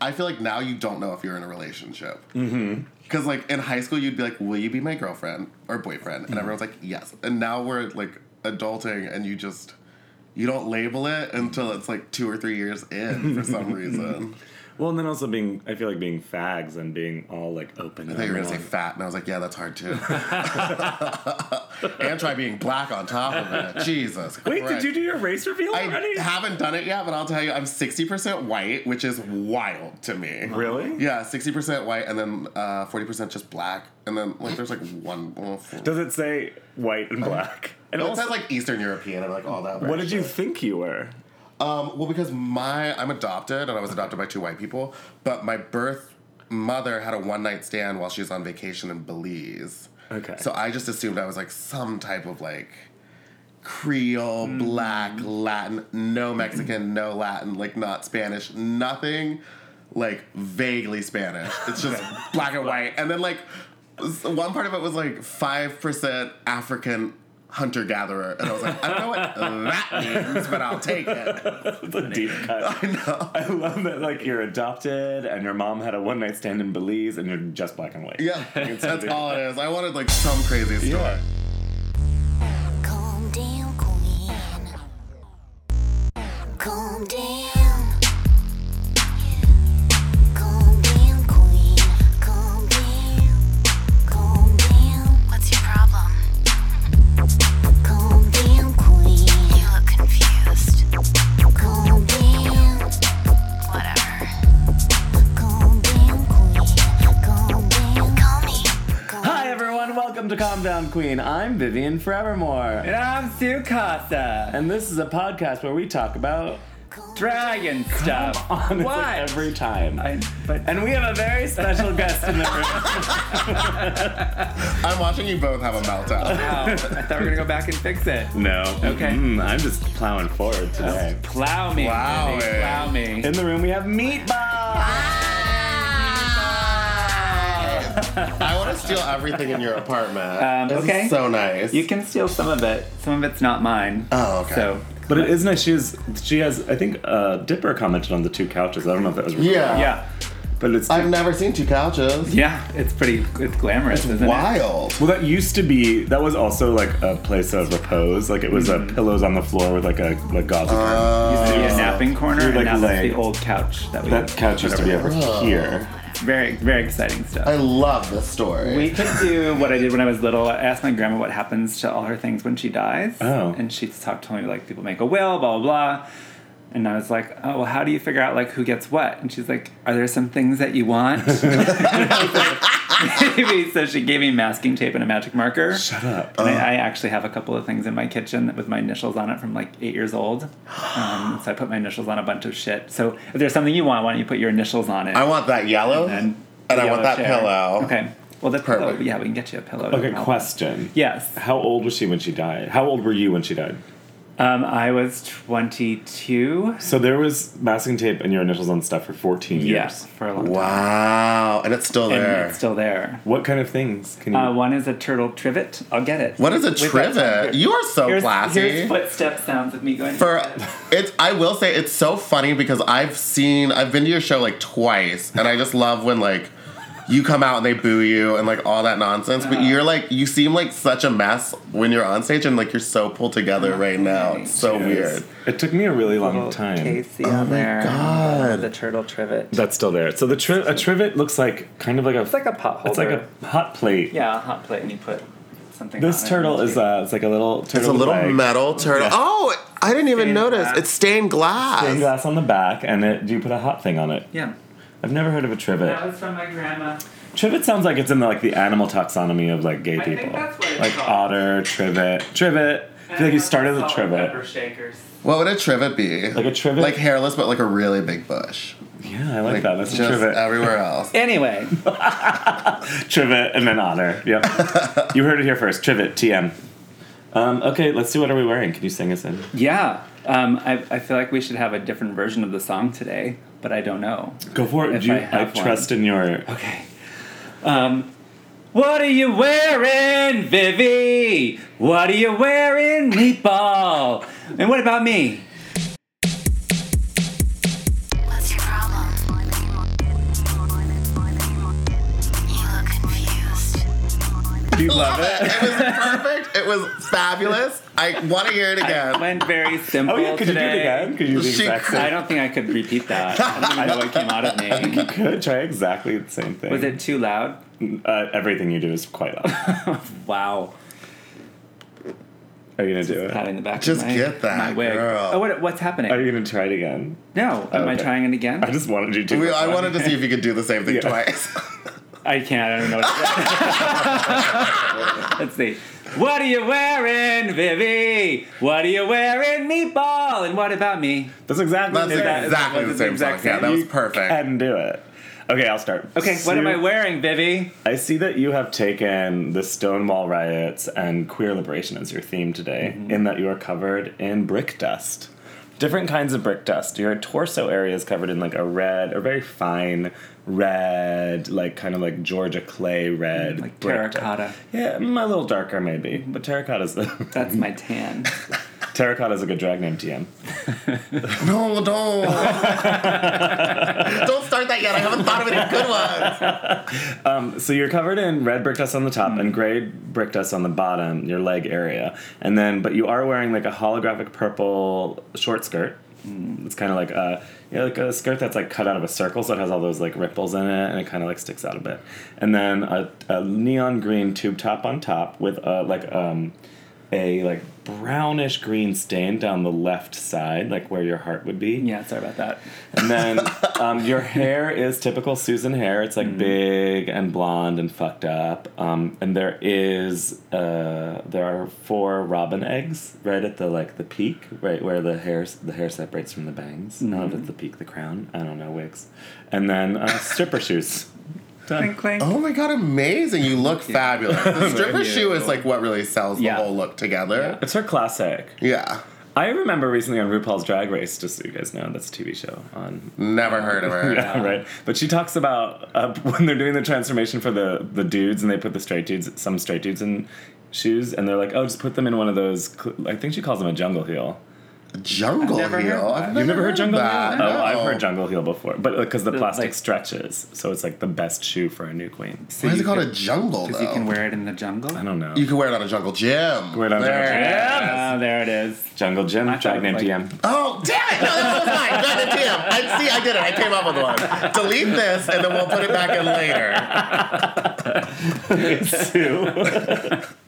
I feel like now you don't know if you're in a relationship. Mm-hmm. Because like in high school, you'd be like, "Will you be my girlfriend or boyfriend?" And everyone's like, "Yes." And now we're like adulting, and you just you don't label it until it's like two or three years in for some reason. Well, and then also being, I feel like being fags and being all like open. I thought you were gonna say fat, and I was like, "Yeah, that's hard too." and try being black on top of it. Jesus. Wait, did you do your race reveal I already? I haven't done it yet, but I'll tell you, I'm 60% white, which is wild to me. really? Yeah, 60% white and then uh, 40% just black. And then, like, there's like one. Oh. Does it say white and black? And it also, says like Eastern European and like all that. what did you think you were? Um, well, because my I'm adopted and I was adopted by two white people, but my birth mother had a one night stand while she was on vacation in Belize. Okay. So I just assumed I was like some type of like Creole, black, Latin, no Mexican, no Latin, like not Spanish, nothing like vaguely Spanish. It's just black and white. And then like one part of it was like 5% African hunter gatherer. And I was like, I don't know what that means, but I'll take it. It's a deep cut. I know. I love that, like, you're adopted and your mom had a one night stand in Belize and you're just black and white. Yeah, that's all it is. I wanted like some crazy story. Yeah. Calm down, queen. Calm down. Welcome to Calm Down Queen. I'm Vivian Forevermore. And I'm Sue Casa. And this is a podcast where we talk about Dragon stuff. on what? every time. I, but and we have a very special guest in the room. I'm watching you both have a meltdown. Wow, I thought we were gonna go back and fix it. No. Okay. Mm, I'm just plowing forward today. Plow me. Wow, baby, eh. Plow me. In the room, we have Meatball. I want to steal everything in your apartment. Um, This is okay. so nice. You can steal some of it. Some of it's not mine. Oh, okay. So But it is nice. She has, she has, I think, uh, Dipper commented on the two couches. I don't know if that was recorded. Yeah. yeah, But it's. I've never seen two couches. yeah. It's pretty. It's glamorous, isn't it? Wild. well, that used to be. That was also like a place of repose. Like it was Mm-hmm. uh, pillows on the floor with like a like gauzy curtain. Used to be a Uh, napping corner, like, and now that's the old couch that we. That couch used to be over Oh. here. Very, very exciting stuff. I love this story. We could do what I did when I was little. I asked my grandma what happens to all her things when she dies. Oh. And she talked to me like people make a will, blah blah blah. And I was like, oh well, how do you figure out like who gets what? And she's like, are there some things that you want? And I was like, Maybe. So she gave me masking tape and a magic marker. Shut up. And I, I actually have a couple of things in my kitchen with my initials on it from like eight years old. Um, so I put my initials on a bunch of shit. So if there's something you want, why don't you put your initials on it? I want that yellow. and And I the want that chair. pillow. Okay. Well, the pillow. Perfect. Yeah, we can get you a pillow. Okay, question. Yes. How old was she when she died? How old were you when she died? Um, I was 22. So there was masking tape and your initials on stuff for 14 years. Yes, for a long time. Wow. And it's still And there. it's still there. What kind of things can you? Uh, one is a turtle trivet. I'll get it. what is a With trivet? You are so here's, classy. Here's footstep sounds of me going. For it's, I will say it's so funny because I've seen, I've been to your show like twice, and I just love when like you come out and they boo you and like all that nonsense. But you're like, you seem like such a mess when you're on stage, and like you're so pulled together right now. It's so Yes. weird. It took me a really long Little time. Casey Oh on my there. God. The turtle trivet. That's still there. So the tri- a trivet looks like kind of like a. It's like a pot holder. It's like a hot plate. yeah, a hot plate, and you put something. This on it. turtle is uh, it's like a little turtle. It's a with little legs. metal turtle. Yeah. Oh, I didn't even Stained notice. glass. It's stained glass. Stained glass on the back, and it, do you put a hot thing on it? Yeah. I've never heard of a trivet. That was from my grandma. Trivet sounds like it's in the, like the animal taxonomy of like gay I think people. that's what it's like called. otter, trivet, trivet. I feel like you started with trivet. Pepper shakers. What would a trivet be? Like a trivet? Like hairless, but like a really big bush. Yeah, I like, Like that. That's a just trivet. everywhere else. Anyway, trivet and then otter. Yep. you heard it here first. Trivet, TM. Um, okay, let's see. What are we wearing? Can you sing us in? yeah. Um, I, I feel like we should have a different version of the song today, but I don't know. Go for it. You, I I, have one. trust in your. Okay. Um, what are you wearing, Vivi? What are you wearing, Meatball? And what about me? You love it? It was perfect. It was fabulous. I want to hear it I again. went very simple Oh yeah, could you do it again? Could you do the She exact same? I don't think I could repeat that. I don't even know what came out of me. You could try exactly the same thing. Was it too loud? Uh, everything you do is quite loud. Wow. Are you gonna do it? Patting the back Just of my, get that, my wig. girl. Oh, what, what's happening? Are you gonna try it again? no. Am I trying it again? I just wanted you to. We- I wanted to see if you could do the same thing Yeah. twice. I can't. I don't know what to Let's see. What are you wearing, Vivi? What are you wearing, Meatball? And what about me? That's exactly. That's the same. exactly the was same exact song. Yeah, that was You perfect. Can do it. Okay, I'll start. Okay, what am I wearing, Vivi? I see that you have taken the Stonewall riots and queer liberation as your theme today, Mm-hmm. in that you are covered in brick dust. Different kinds of brick dust. Your torso area is covered in like a red, or very fine red, like kind of like Georgia clay red. Mm, Like brick terracotta. Yeah, mm, a little darker maybe, but terracotta is the That's my tan. terracotta is a good drag name. TM. No, don't. don't start that yet. I haven't thought of any good ones. So you're covered in red brick dust on the top and gray brick dust on the bottom, your leg area, and then but you are wearing like a holographic purple short skirt. It's kind of like a you know, like a skirt that's like cut out of a circle, so it has all those like ripples in it, and it kind of like sticks out a bit. And then a, a neon green tube top on top with a like um a like brownish green stain down the left side, like where your heart would be. Yeah, sorry about that. And then um, your hair is typical Susan hair. It's like big and blonde and fucked up. Um, and there is uh, there are four robin eggs right at the like the peak, right where the hair the hair separates from the bangs. I don't know if it's the peak, the crown. I don't know wigs. And then uh, stripper shoes. Done. Clink, clink. Oh my god, amazing. You look fabulous. The stripper shoe is like what really sells the whole look together. It's her classic. Yeah. I remember recently on RuPaul's Drag Race, just so you guys know, that's a TV show on Never heard of her. yeah, right. But she talks about uh, when they're doing the transformation for the the dudes, and they put the straight dudes, some straight dudes in shoes, and they're like, "Oh, just put them in one of those." cl- I think she calls them a jungle heel. Jungle I've never Heel. heard I've that. You've never heard jungle that. heel? Oh, No. I've heard jungle heel before, but because the The, plastic like- stretches, so it's like the best shoe for a new queen. So Why is it called can- a jungle Because you can wear it in the jungle. I don't know. You can wear it on a jungle gym. Wear it on a There jungle gym. is. Ah, there it is. jungle gym, I thought drag name like- TM. Oh, damn it! No, that was mine. Got it, Tim. I see. I did it. I came up with one. Delete this, and then we'll put it back in later. Sue.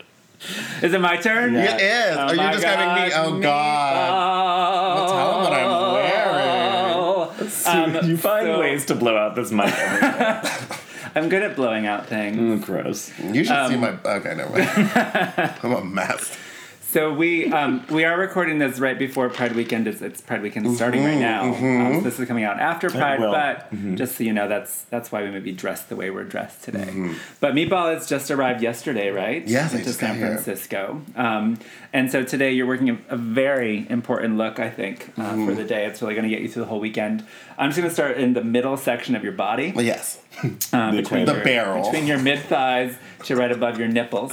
Is it my turn? It is. Oh Are you my describing me? God, Oh God. Well, tell 'em what I'm wearing. Sue, Um, you find so- ways to blow out this mic. I'm good at blowing out things. Mm, Gross. You should see Um, my. Okay, never mind. I'm a mess. So we um, we are recording this right before Pride Weekend. It's, it's Pride Weekend is starting right now. Um, so this is coming out after Pride, but just so you know, that's that's why we may be dressed the way we're dressed today. But Meatball has just arrived yesterday, right? Yes, I into San. Francisco. Um, and so today you're working a, a very important look, I think, uh, for the day. It's really going to get you through the whole weekend. I'm just going to start in the middle section of your body. Yes. Um, The between. The your, barrel. between your mid thighs to right above your nipples.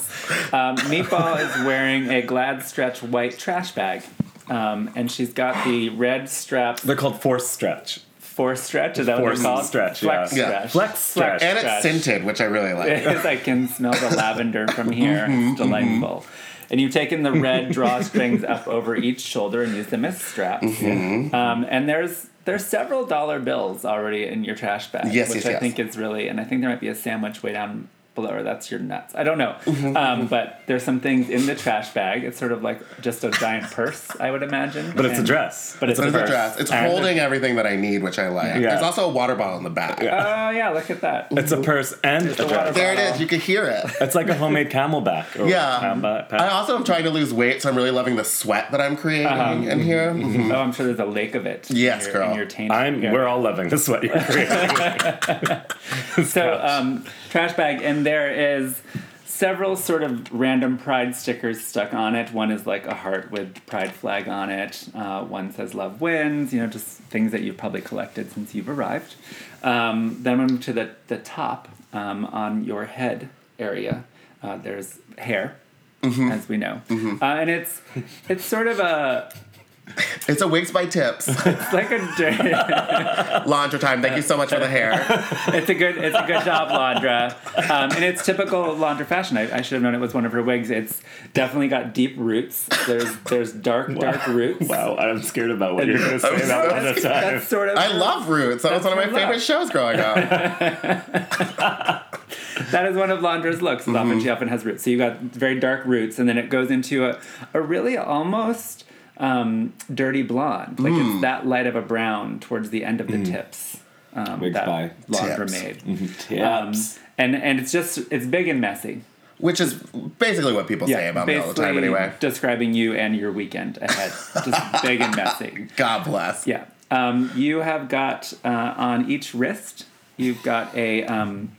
Um, Meatball is wearing a Glad Stretch white trash bag, um, and she's got the red straps. They're called force stretch. Force stretch is that what they're called? stretch, Flex yeah. Yeah. stretch. Flex stretch. And it's scented, which I really like. It is. I can smell the lavender from here. It's delightful. And you've taken the red drawstrings up over each shoulder and used them as straps. Mm-hmm. Um, and there's there's several dollar bills already in your trash bag, Yes, which yes, I yes. think is really. And I think there might be a sandwich way down below, or that's your nuts. I don't know. Mm-hmm. Um, but there's some things in the trash bag. It's sort of like just a giant purse, I would imagine. But it's a dress. But it's, It's a a dress. It's And- holding everything that I need, which I like. Yeah. There's also a water bottle in the back. Oh yeah, look at that. It's a purse and a a water dress. There it is. You can hear it. It's like a homemade CamelBak. Or Yeah. CamelBak. I also am trying to lose weight, so I'm really loving the sweat that I'm creating Uh-huh. in here. Mhm. Oh, I'm sure there's a lake of it. in Yes, your, girl. In your taint I'm. area. We're all loving the sweat you're creating. So, um, trash bag, and there is several sort of random pride stickers stuck on it. One is like a heart with pride flag on it. Uh, one says "Love wins." You know, just things that you've probably collected since you've arrived. Um, then move to the the top um, on your head area. Uh, there's hair, as we know, uh, and it's it's sort of a It's a Wigs by Tips. It's like a dirty. Laundry time. Thank you so much for the hair. it's a good. It's a good job, Laundra. Um, and it's typical Laundra fashion. I, I should have known it was one of her wigs. It's definitely got deep roots. There's there's dark dark roots. Wow, I'm scared about what you're going to say I'm about so- all time. That's sort of. I love Roots. That was one of my That's favorite love. shows growing up. That is one of Laundra's looks. is Mm-hmm. Often she often has roots. So you got very dark roots, and then it goes into a, a really almost um, dirty blonde. Like Mm. it's that light of a brown towards the end of the tips. Um, Wigs that by Laundra Tips. made. Um, Tips. and and it's just it's big and messy. Which is basically what people say about me all the time anyway. Describing you and your weekend ahead, just big and messy. God bless. Yeah. Um, you have got uh, on each wrist. You've got a um,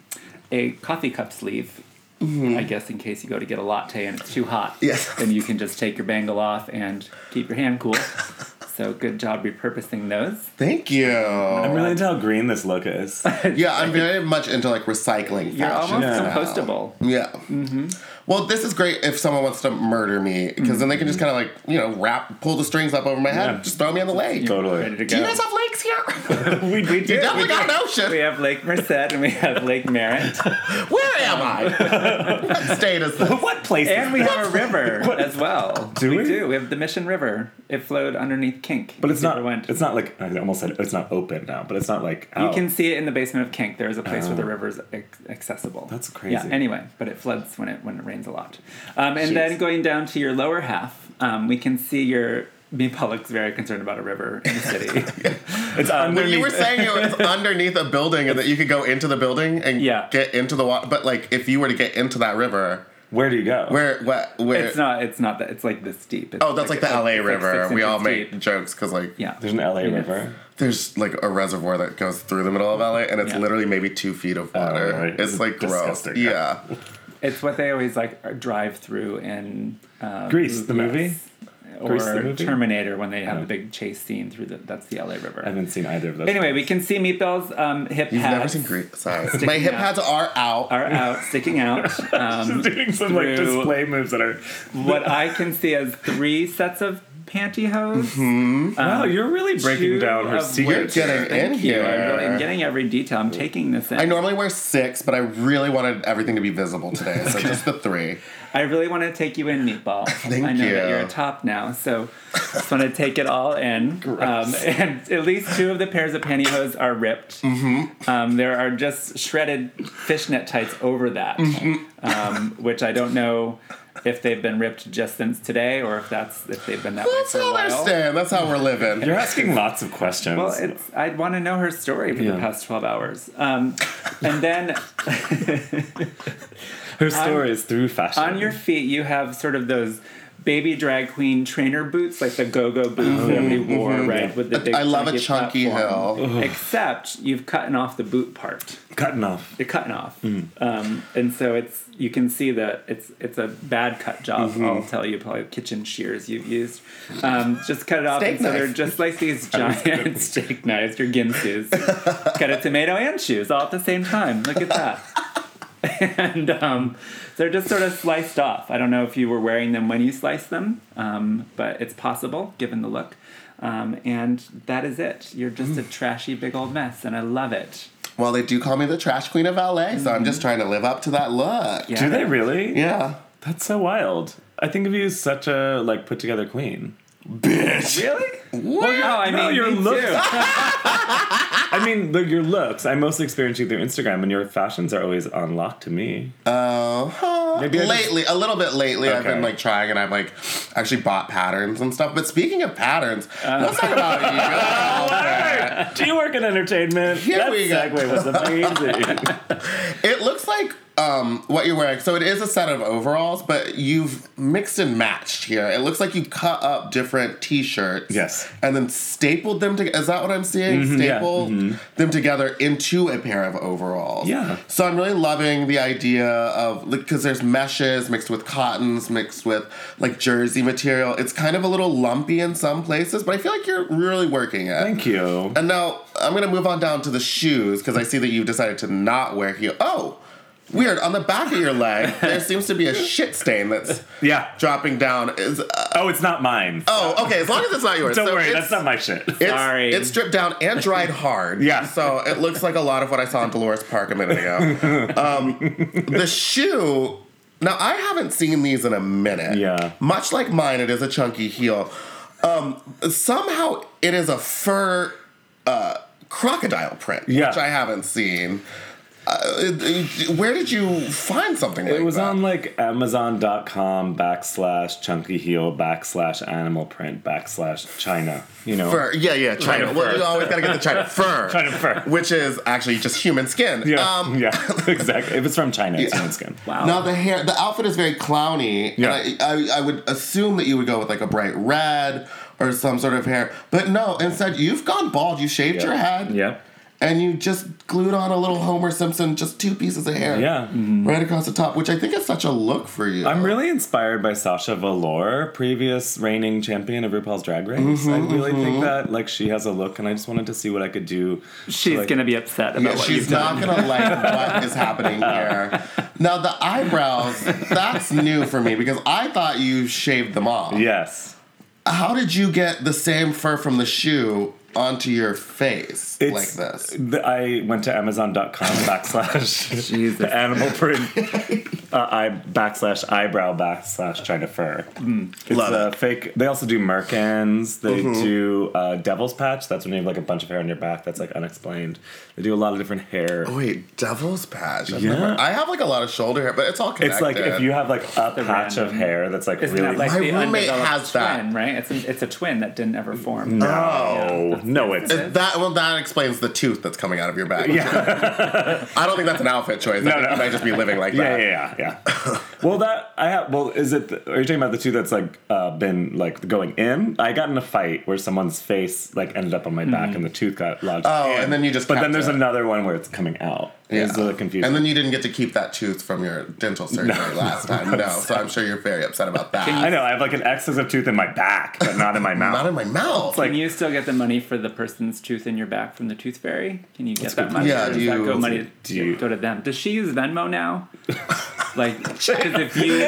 a coffee cup sleeve. Mm-hmm. I guess in case you go to get a latte and it's too hot. Yes. Then you can just take your bangle off and keep your hand cool. so good job repurposing those. Thank you. I'm really into how green this look is. yeah, I'm very much into like recycling You're fashion. almost now. compostable. Yeah. Mm-hmm. Well, this is great if someone wants to murder me because then they can just mm-hmm. kind of like you know wrap, pull the strings up over my head, Yeah. just throw me on the lake. Totally. Ready to Do you guys have lakes here? we, we do. you definitely we got do. an ocean. we have Lake Merced and we have Lake Merritt. Where am I? what state is this? What place And is we that? have a river as well. Do we? we? do. We have the Mission River. It flowed underneath Kink. But it's not. went. It's not like I almost said it's not open now, but it's not like You can see it in the basement of Kink. There is a place where the oh. river is accessible. That's crazy. Yeah. Anyway, but it floods when it when it rains a lot. Um, and Jeez. then going down to your lower half, um, we can see your. Meepa looks very concerned about a river in the city. It's When underneath. you were saying it was underneath a building and that you could go into the building and Yeah. get into the water, but like if you were to get into that river, where do you go? where what where? it's not. It's not that. It's like this deep. It's oh, that's like, the LA it's like River. six we all make deep. jokes because like Yeah. There's an LA Yes. river. there's like a reservoir that goes through the middle of LA and it's Yeah. literally maybe two feet of water. right. It's It's like gross. Yeah. It's what they always like drive through in uh, Grease, the movie? yes. Or Grease, the movie? Terminator when they have Yeah. the big chase scene through the that's the LA River. I haven't seen either of those. Anyway, we can see Meatball's um, hip You've pads never seen Grease. Sorry. My hip out. pads are out. are out, sticking out. Um, Just doing some like display moves that are. what I can see as three sets of pantyhose. Mm-hmm. wow, you're really breaking down her of secrets. You're getting here. in Thank you. I'm, here. really, I'm getting every detail. I'm taking this in. I normally wear six, but I really wanted everything to be visible today, so just the three. I really want to take you in, Meatball. Thank I know that you. you're a top now, so just want to take it all in. Um, and at least two of the pairs of pantyhose are ripped. Mm-hmm. Um, there are just shredded fishnet tights over that, Mm-hmm. um, which I don't know if they've been ripped just since today or if that's if they've been that way That's for a how I while. understand. That's how we're living. You're asking lots of questions. Well, it's I'd want to know her story for Yeah. the past twelve hours, um, and then her story is through fashion. On your feet, you have sort of those baby drag queen trainer boots, like the go-go boots that everybody wore, right? With the big. Mm-hmm. I love a chunky platform. hill. Except you've cut off the boot part. cutting off. You're cutting off, Mm-hmm. um, and so it's you can see that it's it's a bad cut job. Mm-hmm. I'll tell you, probably kitchen shears you've used. Um, just cut it off, Steak and so they're just like these giant steak knives, your ginsus. cut a tomato and shoes all at the same time. Look at that. and um, they're just sort of sliced off. I don't know if you were wearing them when you sliced them, um, but it's possible given the look. Um, and that is it. You're just a trashy big old mess, and I love it. Well, they do call me the trash queen of LA, so I'm just trying to live up to that look. Yeah. Do they really? Yeah. That's so wild. I think of you as such a like put together queen. Bitch. Really? What? Oh, I No, mean, your me looks- I mean, look, your looks. I mostly experience you through Instagram, and your fashions are always unlocked to me. Oh, huh. Maybe I just- lately, a little bit lately, I've been like trying, and I've like actually bought patterns and stuff. But speaking of patterns, Uh. let's talk about you. Do you work in entertainment? Here that we go. segue was amazing. It looks like um, what you're wearing. So it is a set of overalls, but you've mixed and matched here. It looks like you cut up different T-shirts, Yes. and then stapled them together. Is that what I'm seeing? Mhm, yeah. Stapled them together into a pair of overalls. Yeah. So I'm really loving the idea of because there's meshes mixed with cottons, mixed with like jersey material. It's kind of a little lumpy in some places, but I feel like you're really working it. Thank you. And now I'm gonna move on down to the shoes because I see that you've decided to not wear heel. Oh, Weird. On the back of your leg, there seems to be a shit stain that's Yeah. dropping down. Is uh, Oh, it's not mine. oh, okay. As long as it's not yours. Don't So worry, it's- that's not my shit. It's, Sorry. It's stripped down and dried hard. Yeah. So it looks like a lot of what I saw in Dolores Park a minute ago. um, the shoe. Now I haven't seen these in a minute. Yeah. Much like mine, it is a chunky heel. Um, somehow it is a fur uh, crocodile print, Yeah. which I haven't seen. Uh, it- it- where did you find something like that? It was that? on like Amazon.com backslash chunky heel backslash animal print backslash China. You know. Fur. Yeah, yeah, China. China well, you always gotta get the China fur. China fur. Which is actually just human skin. Yeah. Um, yeah. Exactly. If it's from China, it's Yeah. human skin. Wow. Now the hair, the outfit is very clowny. Yeah. And I, I, I would assume that you would go with like a bright red or some sort of hair, but no. Instead, you've gone bald. You shaved your head. Yeah. And you just glued on a little Homer Simpson, just two pieces of hair. Yeah. Right across the top, which I think is such a look for you. I'm really inspired by Sasha Velour, previous reigning champion of RuPaul's Drag Race. Mm-hmm, I really think that like she has a look, and I just wanted to see what I could do. She's like- gonna be upset about Yeah, what she's you've not done. gonna like what is happening here. Now the eyebrows, that's new for me because I thought you shaved them off. Yes. How did you get the same fur from the shoe onto your face like this? The, I went to Amazon.com backslash Jesus. the animal print uh, eye backslash eyebrow backslash China fur. It's Mm. Love a it. fake. They also do merkins. They Mm-hmm. do uh, devil's patch. That's when you have like a bunch of hair on your back that's like unexplained. They do a lot of different hair. Oh, wait, devil's patch. I've Yeah. never- I have like a lot of shoulder hair, but it's all connected. It's like if you have like a The patch of hair that's like Isn't really that like My the roommate undeveloped has that. right? It's a, it's a twin that didn't ever form. no, no, it's It- that well, that explains the tooth that's coming out of your back. yeah, I don't think that's an outfit choice. I No, think no. you might just be living like yeah, that. yeah, yeah, yeah. well, that I have. Well, is it? The, are you talking about the two that's like uh, been like going in? I got in a fight where someone's face like ended up on my back and the tooth got lodged. In. Oh, in. and then you just But then there's it. another one where it's coming out. Yeah. It's uh, confusing. And then you didn't get to keep that tooth from your dental surgery last time. No, so I'm sure you're very upset about that. I know I have like an excess of tooth in my back, but not in my mouth. Not in my mouth. like- Can you still get the money for the person's tooth in your back from the tooth fairy? Can you get that good money? Yeah, or does do that you- go money do you- go to them? Does she use Venmo now? like, because if you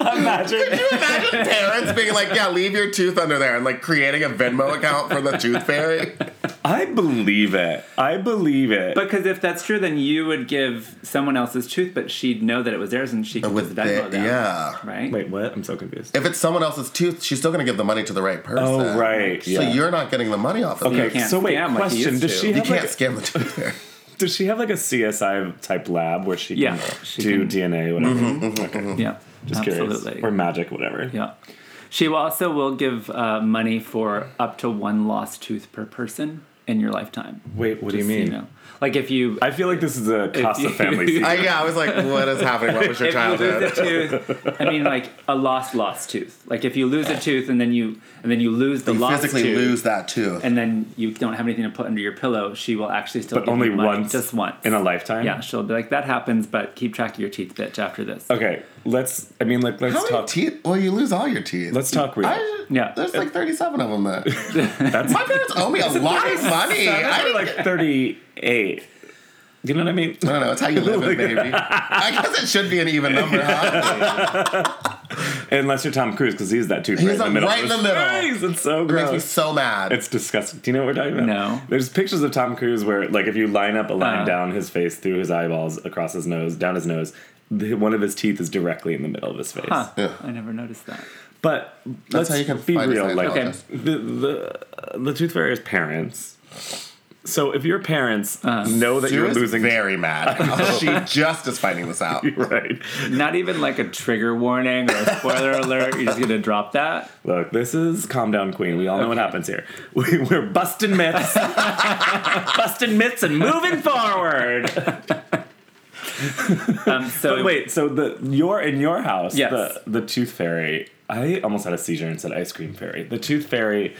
Imagine. Could you imagine parents being like, "Yeah, leave your tooth under there," and like creating a Venmo account for the tooth fairy. I believe it. I believe it. because if that's true, then you would give someone else's tooth, but she'd know that it was theirs, and she could With just Venmo the- them. yeah. right. Wait, what? I'm so confused. If it's someone else's tooth, she's still gonna give the money to the right person. Oh, right. So Yeah. you're not getting the money off of Okay, it. can't so wait, scam like question. used Does to. she You can't like, scam the tooth fairy. does she have like a CSI type lab where she Yeah, can she do can- DNA, whatever? Okay. Yeah, Just absolutely. curious. Or magic, whatever. Yeah. She will also will give uh, money for up to one lost tooth per person in your lifetime. Wait, what do you Just so mean? know. Like if you I feel like this is a Casa you- family secret. I, yeah, I was like, "What is happening? What was your if you lose childhood?" a tooth, I mean like a lost lost tooth. Like if you lose a tooth and then you and then you lose the You lost physically tooth lose that tooth. and then you don't have anything to put under your pillow, she will actually still but give only you money, once, just once in a lifetime. Yeah, she'll be like that happens, but keep track of your teeth, bitch. After this, Okay, let's. I mean, like, let's How many talk. teeth? Well, you lose all your teeth. Let's talk real. I, Yeah. There's like 37 of them there. That's My parents owe me a lot of money. I I didn't like thirty-eight. You know what I mean? I don't know. It's how you live it, baby. I guess it should be an even number, huh? Unless you're Tom Cruise, because he's that tooth He's right in the like middle. right in the middle. his. It's so It makes me so mad. It's disgusting. Do you know what we're talking about? No. There's pictures of Tom Cruise where, like, if you line up a line Uh. down his face through his eyeballs, across his nose, down his nose, the, one of his teeth is directly in the middle of his face. huh? Yeah. I never noticed that. But let's how you can be find real. Like Scientologist. the the the tooth fairy's parents. So if your parents uh, know that Sue you're is losing, very mad. she just is finding this out. right? Not even like a trigger warning or a spoiler alert. You're just gonna drop that. Look, this is calm down, queen. We all know what happens here. We, we're busting myths, busting myths, and moving forward. Um, so But wait, so the your in your house, Yes. the the tooth fairy. I almost had a seizure and said ice cream fairy. The tooth fairy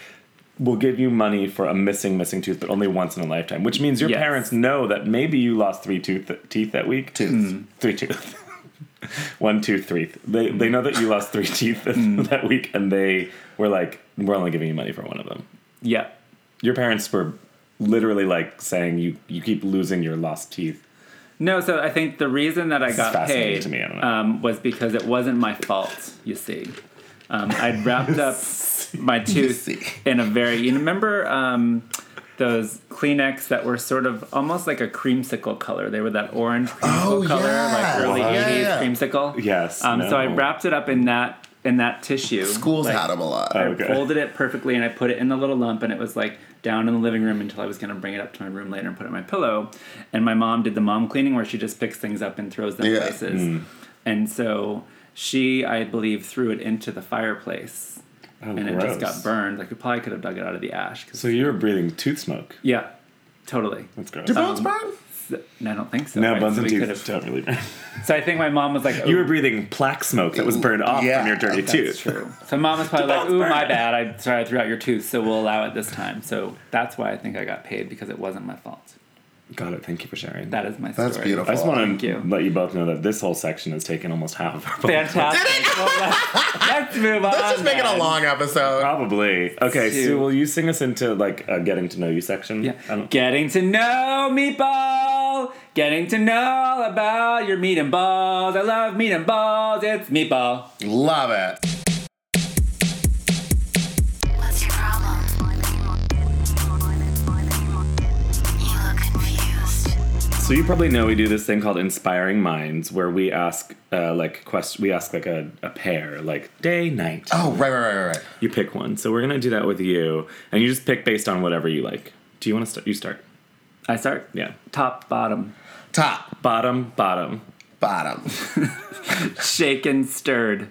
will give you money for a missing missing tooth, but only once in a lifetime. Which means your Yes. parents know that maybe you lost three tooth teeth that week. Tooth. Three tooth. One, two, three. They they know that you lost three teeth that week, and they were like, "We're only giving you money for one of them." yeah, Your parents were literally like saying, "You you keep losing your lost teeth." No, so I think the reason that I got paid me, I um, was because it wasn't my fault. You see, um, I'd wrapped up my tooth in a very. You remember um, those Kleenex that were sort of almost like a creamsicle color? They were that orange creamsicle Oh, color, yeah. like early Wow. '80s Yeah, yeah. creamsicle. Yes, Um, So I wrapped it up in that in that tissue. Schools like, had them a lot. I Okay. folded it perfectly and I put it in the little lump and it was like down in the living room until I was gonna bring it up to my room later and put it on my pillow. And my mom did the mom cleaning where she just picks things up and throws them Yeah. places. And so she, I believe, threw it into the fireplace Oh, and it just got burned. Like we probably could have dug it out of the ash. So you were breathing tooth smoke. yeah, totally. That's gross. Do bones Um, burn? So- no, I don't think so. no, right? buns So and teeth could've- don't really burn. So I think my mom was like, You were breathing plaque smoke that was burned off Yeah, from your dirty That's tooth. true. So mom was probably like, bones "Ooh, burn." my bad. I sorry I threw out your tooth, so we'll allow it this time." So that's why I think I got paid because it wasn't my fault. Got it. Thank you for sharing. That is my story. That's beautiful. I just want Thank to you. let you both know that this whole section has taken almost half of our podcast. Fantastic. Well, let's, let's move on. Let's just make it a long episode. Probably. Okay, Two. Sue, will you sing us into like a getting to know you section? Yeah. Getting to know meatball. Getting to know all about your meat and balls. I love meat and balls. It's meatball. Love it. What's your problem? You look confused. So you probably know we do this thing called Inspiring Minds, where we ask uh, like quest we ask like a, a pair, like day, night. Oh, right, right, right, right, right. You pick one. So we're gonna do that with you, and you just pick based on whatever you like. Do you want to start? You start. I start. Yeah. Top, bottom. Top, Bottom, bottom. bottom. Shaken, stirred.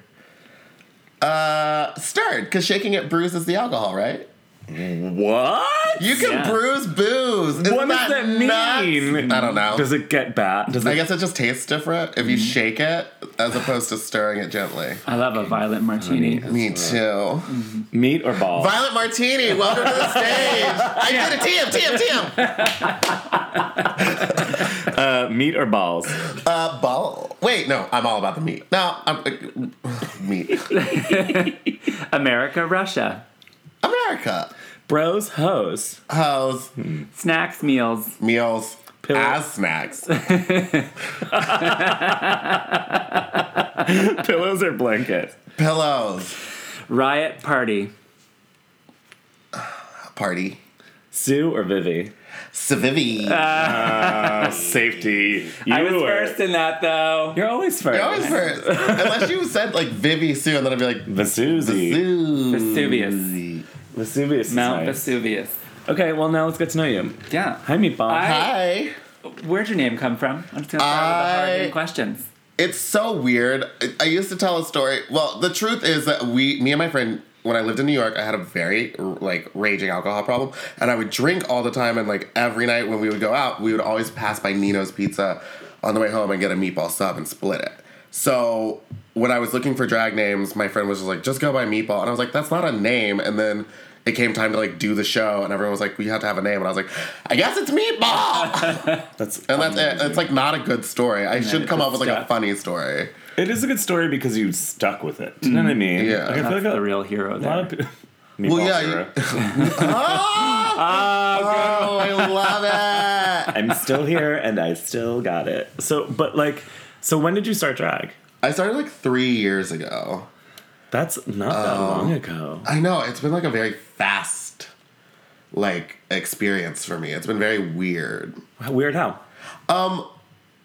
Uh, stirred, because shaking it bruises the alcohol, right? What? You can Yeah. bruise booze. Isn't What does that nuts? mean? I don't know. Does it get bad? Does it? I guess it just tastes different if you shake it as opposed to stirring it gently. I love a violet martini. Me too. meat or balls? Violet Martini, welcome to the stage. I did a TM, TM, TM. Uh, meat or balls? Uh, ball. Wait, no, I'm all about the meat. No, I'm uh, meat. America, Russia. America. Bros, hoes. Hoes, Snacks, meals. meals, Pillow. as snacks. Pillows or blankets? Pillows. Riot, party. Party. Sue or Vivi? Civivi. Uh, safety. You I was were- first in that though. You're always 1st You're always first. Unless you said like Vivi Sue, and then I'd be like, Vesuvi. Zoo. Vesuvius. Vesuvius. is Mount nice. Vesuvius. Okay, well now let's get to know you. Yeah. Hi, Meatball. I- Hi. Where'd your name come from? I'm just gonna start with the hard I- hitting questions. It's so weird. I- I used to tell a story. Well, the truth is that we, me and my friend, when I lived in New York, I had a very like raging alcohol problem, and I would drink all the time. And like every night when we would go out, we would always pass by Nino's Pizza on the way home and get a meatball sub and split it. So when I was looking for drag names, my friend was just like, "Just go by Meatball," and I was like, "That's not a name." And then it came time to like do the show, and everyone was like, "We have to have a name," and I was like, "I guess it's Meatball." That's And that's it. It's like not a good story. I should come up just with like a funny story. It is a good story because you stuck with it. Do you know what I mm, mean? Yeah. Like, I feel That's like the a, real hero a lot there. of people. Well, yeah, Meatball Shura. Ah! Ah, oh, I love it. I'm still here and I still got it. So, but like, so when did you start drag? I started like three years ago. That's not that long ago. I know it's been like a very fast, like experience for me. It's been very weird. Weird how? Um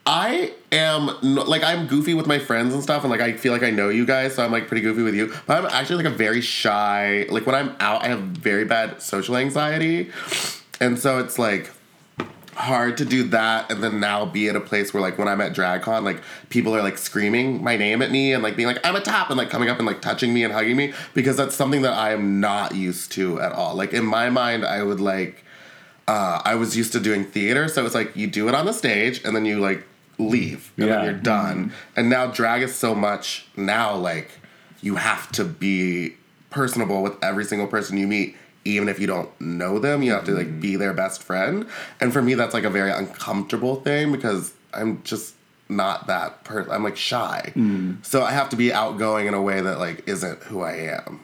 I am like I'm goofy with my friends and stuff, and like I feel like I know you guys, so I'm like pretty goofy with you. But I'm actually like a very shy. Like when I'm out, I have very bad social anxiety, and so it's like hard to do that and then now be at a place where like when I'm at DragCon, like people are like screaming my name at me and like being like I'm a top and like coming up and like touching me and hugging me because that's something that I am not used to at all. Like in my mind, I would like uh, I was used to doing theater, so it's like you do it on the stage and then you like leave and Yeah. then you're done. And now drag is so much now like you have to be personable with every single person you meet even if you don't know them you have to like be their best friend and for me that's like a very uncomfortable thing because i'm just not that person i'm like shy mm. so i have to be outgoing in a way that like isn't who i am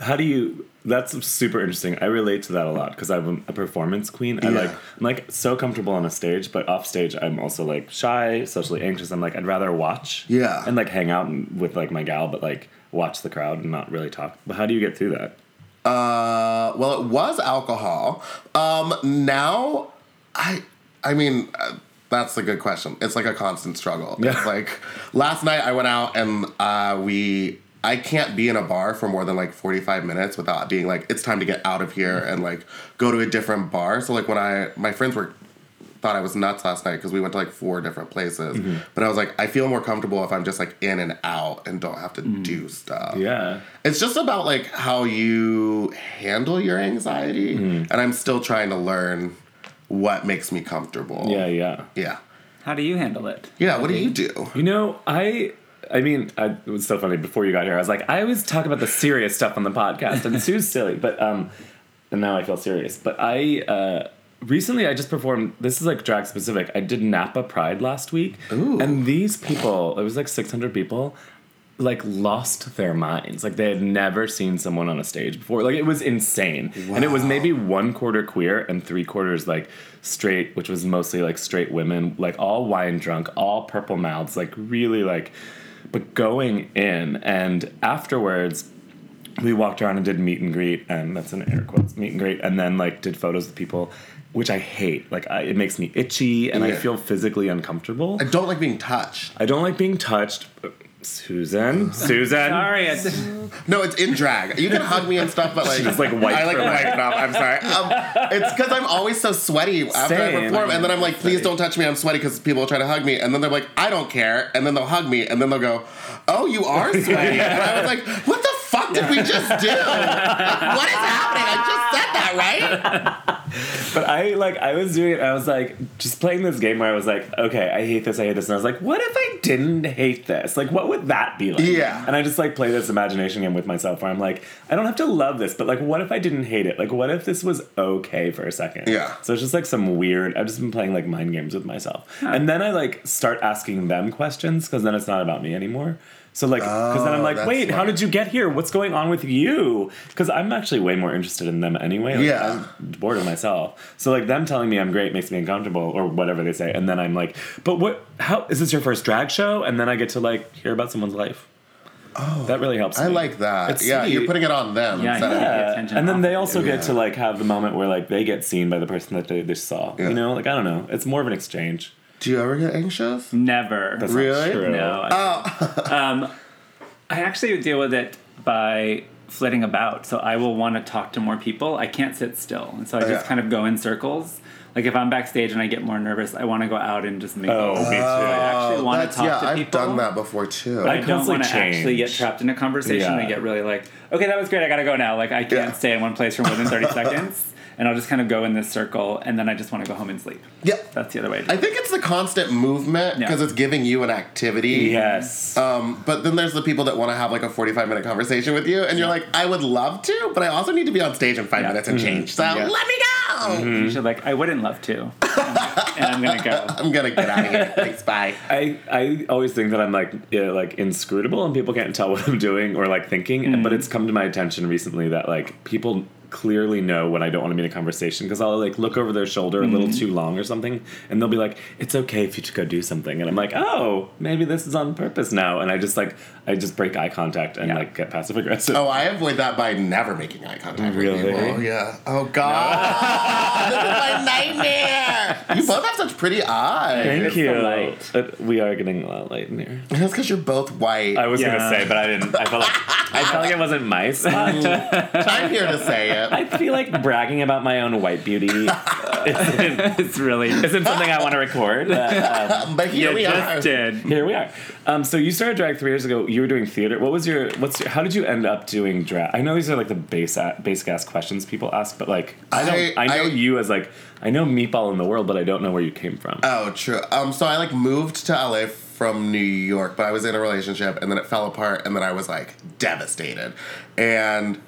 How do you That's super interesting. I relate to that a lot because I'm a performance queen. I Yeah. like I'm like so comfortable on a stage, but off stage I'm also like shy, socially anxious. I'm like I'd rather watch, Yeah. and like hang out and- with like my gal, but like watch the crowd and not really talk. But how do you get through that? Uh, well, it was alcohol. Um, now, I, I mean, uh, that's a good question. It's like a constant struggle. Yeah. It's like last night I went out and uh, we. I can't be in a bar for more than like 45 minutes without being like, it's time to get out of here and like go to a different bar. So, like, when I, my friends were, thought I was nuts last night because we went to like four different places. Mm-hmm. But I was like, I feel more comfortable if I'm just like in and out and don't have to do stuff. Yeah, It's just about like how you handle your anxiety, Mm-hmm. and I'm still trying to learn what makes me comfortable. yeah, yeah. yeah, How do you handle it? yeah. What do you do? You know, I I mean, I, it was so funny before you got here. I was like, I always talk about the serious stuff on the podcast, and Sue's silly, but um, and now I feel serious. But I uh, recently I just performed. This is like drag specific. I did Napa Pride last week, Ooh. and these people, it was like six hundred people. Like lost their minds. Like they had never seen someone on a stage before. Like it was insane. And it was maybe one quarter queer and three quarters like straight, which was mostly like straight women, like all wine drunk, all purple mouths, like really like but going in and afterwards we walked around and did meet and greet and that's in air quotes meet and greet and then like did photos with people which i hate like I, it makes me itchy and i feel physically uncomfortable I don't like being touched. i don't like being touched susan susan Sorry, it's, No, it's in drag. You can hug me and stuff, but like just, like, wiped I like her wiped off. I'm sorry. Um, it's because I'm always so sweaty after I Same. perform, and then I'm like, please don't touch me. I'm sweaty because people will try to hug me, and then they're like, I don't care, and then they'll hug me, and then they'll go, Oh, you are sweaty, and I was like, What the fuck did we just do? Like, what is happening? I just said that, right? But I like I was doing it. I was like just playing this game where I was like, okay, I hate this, I hate this, and I was like, what if I didn't hate this? Like, what would that be like? Yeah. And I just like play this imagination game with myself where I'm like, I don't have to love this, but like, what if I didn't hate it? Like, what if this was okay for a second? Yeah. So it's just like some weird. I've just been playing like mind games with myself, and then I like start asking them questions because then it's not about me anymore. So like, because then I'm Oh, like, that's wait, how did you get here? What's going on with you? Because I'm actually way more interested in them anyway. Like, Yeah. I'm bored of myself. So like them telling me I'm great makes me uncomfortable or whatever they say, and then I'm like, but what? How is this your first drag show? And then I get to like hear about someone's life. Oh, that really helps. I me. like that. It's yeah, sweet. you're putting it on them. Yeah, yeah. Yeah. attention And then they also you. get to like have the moment where like they get seen by the person that they just saw. Yeah. You know, like I don't know. It's more of an exchange. Do you ever get anxious? never. That's Really? not true. No. Oh, um, I actually deal with it by flitting about. So I will want to talk to more people. I can't sit still, and so I just Yeah. kind of go in circles. Like if I'm backstage and I get more nervous, I want to go out and just mingle. Oh, me too. I actually want to that's- talk yeah, to I've done that before too. I I don't constantly want to actually get trapped in a conversation. Yeah. I get really like, okay, that was great. I gotta go now. Like I can't Yeah. stay in one place for more than thirty seconds, and I'll just kind of go in this circle, and then I just want to go home and sleep. Yep, That's the other way. To I think it's the constant movement Yeah. because it's giving you an activity. Yes. Um, but then there's the people that want to have like a 45 minute conversation with you, and you're like, I would love to, but I also need to be on stage in five Yeah. minutes and change. So Yeah. let me go. You should like, I wouldn't love to, and I'm gonna go. I'm gonna get out of here. Thanks, bye. I, I always think that I'm like yeah, like inscrutable and people can't tell what I'm doing or like thinking. Mm-hmm. But it's come to my attention recently that like people clearly know when I don't want to be in a conversation because I'll like look over their shoulder a Mm-hmm. little too long or something and they'll be like, "It's okay if you to go do something," and I'm like, "Oh, maybe this is on purpose now." And I just like I just break eye contact and Yeah. like get passive aggressive. Oh, I avoid that by never making eye contact Really? with people. Yeah. Oh God, this is my nightmare. You both have such pretty eyes. Thank It's you. the light. Uh, we are getting a lot light in here. That's because you're both white. I was Yeah. gonna say, but I didn't. I felt like I felt like it wasn't my spot. I'm here to say it. I feel like bragging about my own white beauty isn't, It's really. isn't something I want to record. But, um, but here we just are. did. here we are. Um, so you started drag three years ago. You were doing theater. What was your? What's your? How did you end up doing drag? I know these are like the base basic ass questions people ask, but like I don't. I, I- know I- you as like I know meatball in the world, but I don't know where you came from. Oh, true. Um, so I like moved to LA from New York, but I was in a relationship and then it fell apart and then I was like devastated. And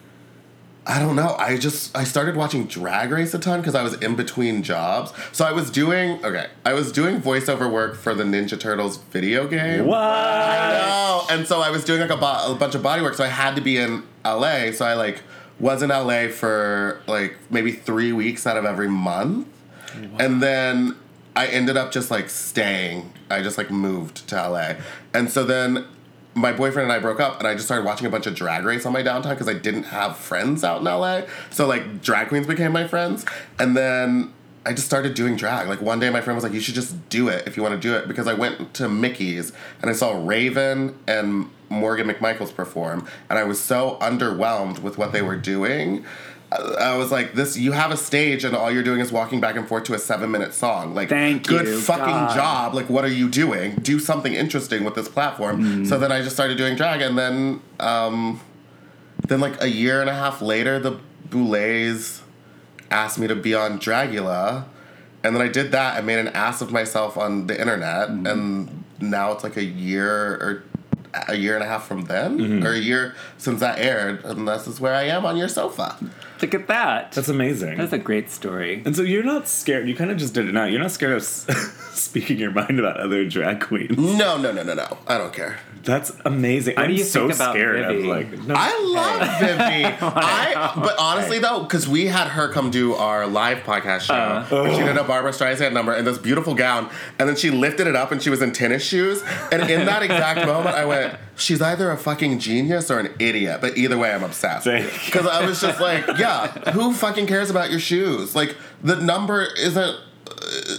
I don't know. I just I started watching Drag Race a ton because I was in between jobs. So I was doing okay. I was doing voiceover work for the Ninja Turtles video game. what? I know. And so I was doing like a, bo- a bunch of body work, so I had to be in LA. So I like was in LA for like maybe three weeks out of every month. And then I ended up just like staying. I just like moved to LA. And so then my boyfriend and I broke up and I just started watching a bunch of drag race on my downtime because I didn't have friends out in LA. So like drag queens became my friends. And then I just started doing drag. Like one day my friend was like, You should just do it if you want to do it because I went to Mickey's and I saw Raven and Morgan McMichaels perform and I was so underwhelmed with what they were doing. I was like, "This, you have a stage, and all you're doing is walking back and forth to a seven-minute song. Like, Thank good you, fucking God. job. Like, what are you doing? Do something interesting with this platform." Mm. So then I just started doing drag, and then, um, then like a year and a half later, the Boulets asked me to be on Dragula, and then I did that. I made an ass of myself on the internet, Mm-hmm. and now it's like a year or a year and a half from then, Mm-hmm. or a year since that aired, and this is where I am on your sofa. Look at that. That's amazing. That's a great story. and so you're not scared. You kind of just did it now. You're not scared of speaking your mind about other drag queens. No, no, no, no, no. I don't care. That's amazing. What I'm do you so think about scared Vivi? of like. No, I love Vivi. I, but honestly though, because we had her come do our live podcast show, Uh. and she did a Barbra Streisand number in this beautiful gown, and then she lifted it up and she was in tennis shoes, and in that exact moment, I went, "She's either a fucking genius or an idiot." But either way, I'm obsessed because I was just like, "Yeah, who fucking cares about your shoes? Like the number isn't."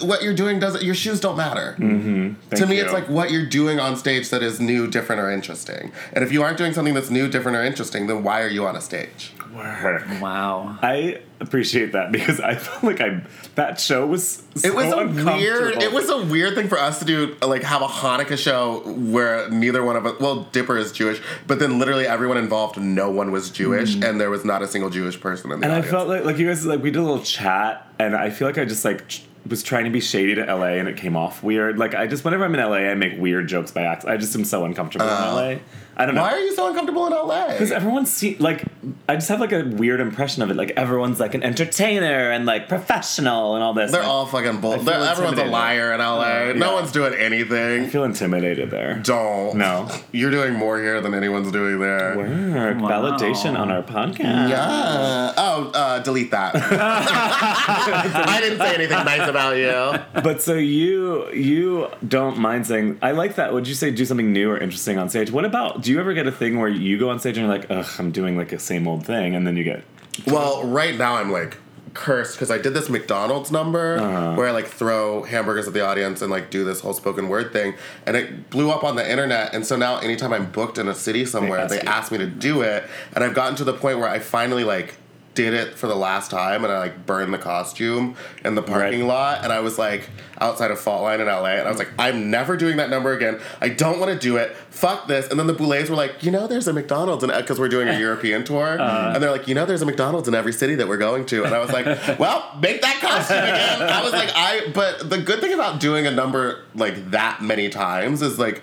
What you're doing doesn't. Your shoes don't matter. Thank to me, you. it's like what you're doing on stage that is new, different, or interesting. And if you aren't doing something that's new, different, or interesting, then why are you on a stage? Work. Wow. I appreciate that because I felt like I that show was so It was a weird. It was a weird thing for us to do, like have a Hanukkah show where neither one of us. Well, Dipper is Jewish, but then literally everyone involved, no one was Jewish, and there was not a single Jewish person in the Mm. and I felt like like you guys like we did a little chat and I feel like I just like ch- was trying to be shady to LA and it came off weird. Like I just whenever I'm in LA I make weird jokes by accident. I just am so uncomfortable in uh, LA. I don't know. Uh, why are you so uncomfortable in LA? Because everyone's see like I just have like a weird impression of it. Like everyone's like an entertainer and like professional and all this. They're Like, all fucking bull. I feel they're- Everyone's a liar in LA. No yeah. one's doing I anything. feel intimidated there. Don't. No. You're doing more here than anyone's doing there. Work Wow. validation on our podcast. Yeah. Oh, uh, delete that. I didn't say anything nice about you. But so you you don't mind saying I like that. Would you say do something new or interesting on stage? What about do you ever get a thing where you go on stage and you're like, ugh, I'm doing like a same old thing, and then you get Well, right now I'm like cursed because I did this McDonald's number Uh-huh. where I like throw hamburgers at the audience and like do this whole spoken word thing, and it blew up on the internet. And so now, anytime I'm booked in a city somewhere, ask they ask me to do it, and I've gotten to the point where I finally like did it for the last time and I like burned the costume in the parking Right. lot and I was like outside of Fault Line in LA and I was like I'm never doing that number again I don't want to do it fuck this and then the Boulets were like you know there's a McDonald's and because we're doing a European tour uh-huh. and they're like you know there's a McDonald's in every city that we're going to and I was like well make that costume again I was like I but the good thing about doing a number like that many times is like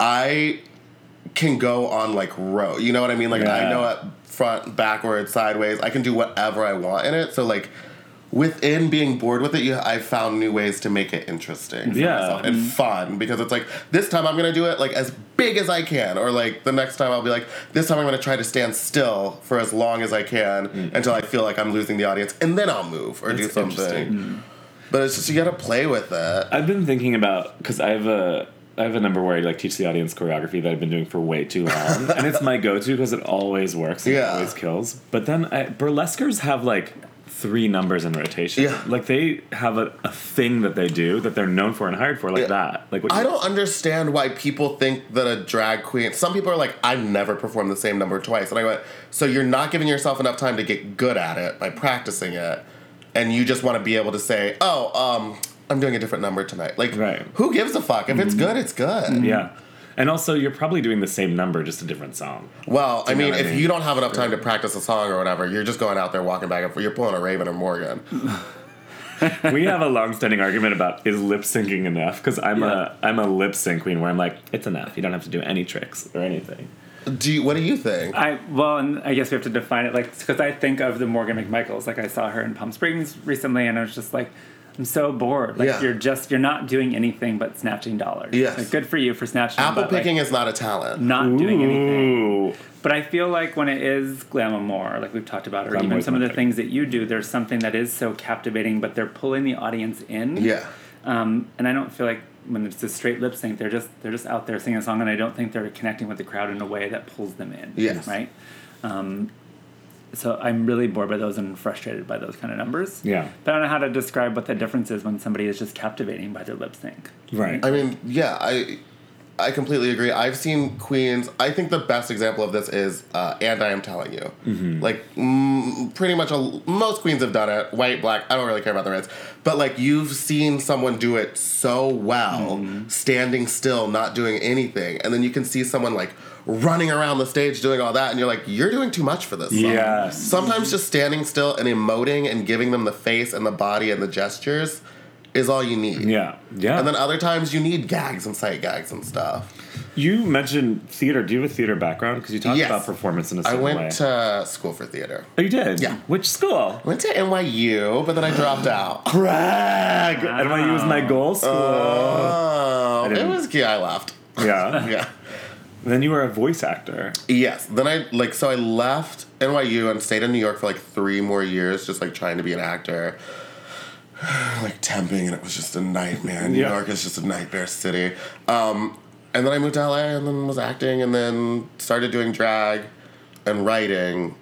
I can go on like row. You know what I mean? Like I know it front, backwards, sideways. I can do whatever I want in it. So like within being bored with it, you I found new ways to make it interesting for Yeah. myself and mm-hmm. fun because it's like this time I'm gonna do it like as big as I can, or like the next time I'll be like this time I'm gonna try to stand still for as long as I can mm. until I feel like I'm losing the audience, and then I'll move or do something. interesting. Mm. But it's just you gotta play with it. I've been thinking about because I have a I have a number where I like teach the audience choreography that I've been doing for way too long, and it's my go-to because it always works. And Yeah. it always kills. But then I, burlesquers have like three numbers in rotation. Yeah. like they have a, a thing that they do that they're known for and hired for, like Yeah. that. Like what I don't understand why people think that a drag queen. Some people are like, I've never performed the same number twice, and I went, so you're not giving yourself enough time to get good at it by practicing it, and you just want to be able to say, oh, um, I'm doing a different number tonight. Like, Right. Mm-hmm. who gives a fuck? If it's good, it's good. Yeah. And also, you're probably doing the same number, just a different song. Well, I you know mean, if you don't have enough time to practice a song or whatever, you're just going out there walking back and forth. You're pulling a Raven or Morgan. we have a long-standing argument about is lip syncing enough? Because I'm Yeah. a I'm a lip sync queen where I'm like, it's enough. You don't have to do any tricks or anything. Do you, what do you think? I well, and I guess we have to define it like because I think of the Morgan McMichaels. Like I saw her in Palm Springs recently, and I was just like, I'm so bored. Like Yeah. you're just you're not doing anything but snatching dollars. Yes. Like, good for you for snatching. Apple but, like, picking is not a talent. not doing anything. But I feel like when it is glamour, more like we've talked about, or Glamour even some of the thing. things that you do, there's something that is so captivating, but they're pulling the audience in. Yeah. Um, and I don't feel like when it's a straight lip sync, they're just they're just out there singing a song, and I don't think they're connecting with the crowd in a way that pulls them in. Yes. Right. Um, so I'm really bored by those and frustrated by those kind of numbers. Yeah. But I don't know how to describe what the difference is when somebody is just captivating by their lip sync. Right. I mean, yeah, I I completely agree. I've seen queens. I think the best example of this is uh, "And I Am Telling You." Mm-hmm. Like, mm, pretty much a, most queens have done it. White, black. I don't really care about the reds, but like you've seen someone do it so well, Mm-hmm. standing still, not doing anything, and then you can see someone like running around the stage doing all that, and you're like, you're doing too much for this. Song. Yes. Sometimes just standing still and emoting and giving them the face and the body and the gestures is all you need. yeah. Yeah. And then other times you need gags and sight gags and stuff. you mentioned theater. Do you have a theater background? Because you talked Yes. about performance in a I certain went way. to school for theater. oh, you did? Yeah. Which school? I went to NYU, but then I dropped out. Brag! NYU was my goal school. Oh, it was yeah. I left. yeah. Yeah. Then you were a voice actor. Yes. Then I like so I left NYU and stayed in New York for like three more years, just like trying to be an actor. like temping, and it was just a nightmare. New Yeah. York is just a nightmare city. Um, and then I moved to LA, and then was acting, and then started doing drag and writing,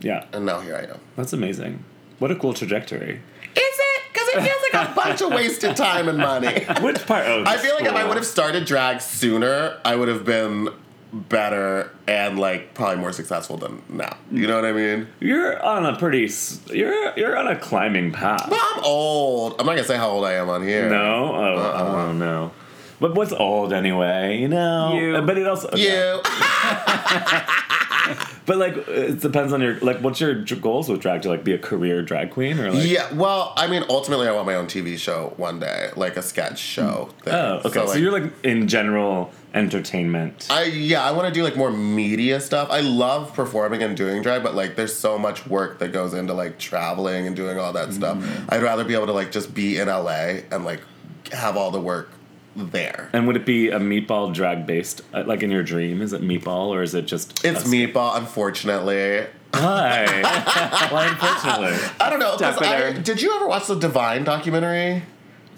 Yeah. and now here I am. That's amazing. What a cool trajectory. Is it? Because it feels like a bunch of wasted time and money. Which part? Oh, I feel like if I would have started drag sooner, I would have been better and like probably more successful than now. You know what I mean? You're on a pretty. You're you're on a climbing path. But I'm old. I'm not gonna say how old I am on here. No. Oh, Uh-uh. oh no. But what's old anyway? You know. You. But it also. You. But like, it depends on your like. What's your goals with drag? To like be a career drag queen or like? Yeah. Well, I mean, ultimately, I want my own TV show one day, like a sketch show. Hmm. Thing. Oh, okay. So, like, you're like in general entertainment. I yeah, I want to do like more media stuff. I love performing and doing drag, but like there's so much work that goes into like traveling and doing all that stuff. Mm-hmm. I'd rather be able to like just be in LA and like have all the work there. and would it be a meatball drag based? uh, Like in your dream, is it meatball or is it just? It's meatball, unfortunately. Why? Why? Unfortunately. I don't know. I- did you ever watch the Divine documentary?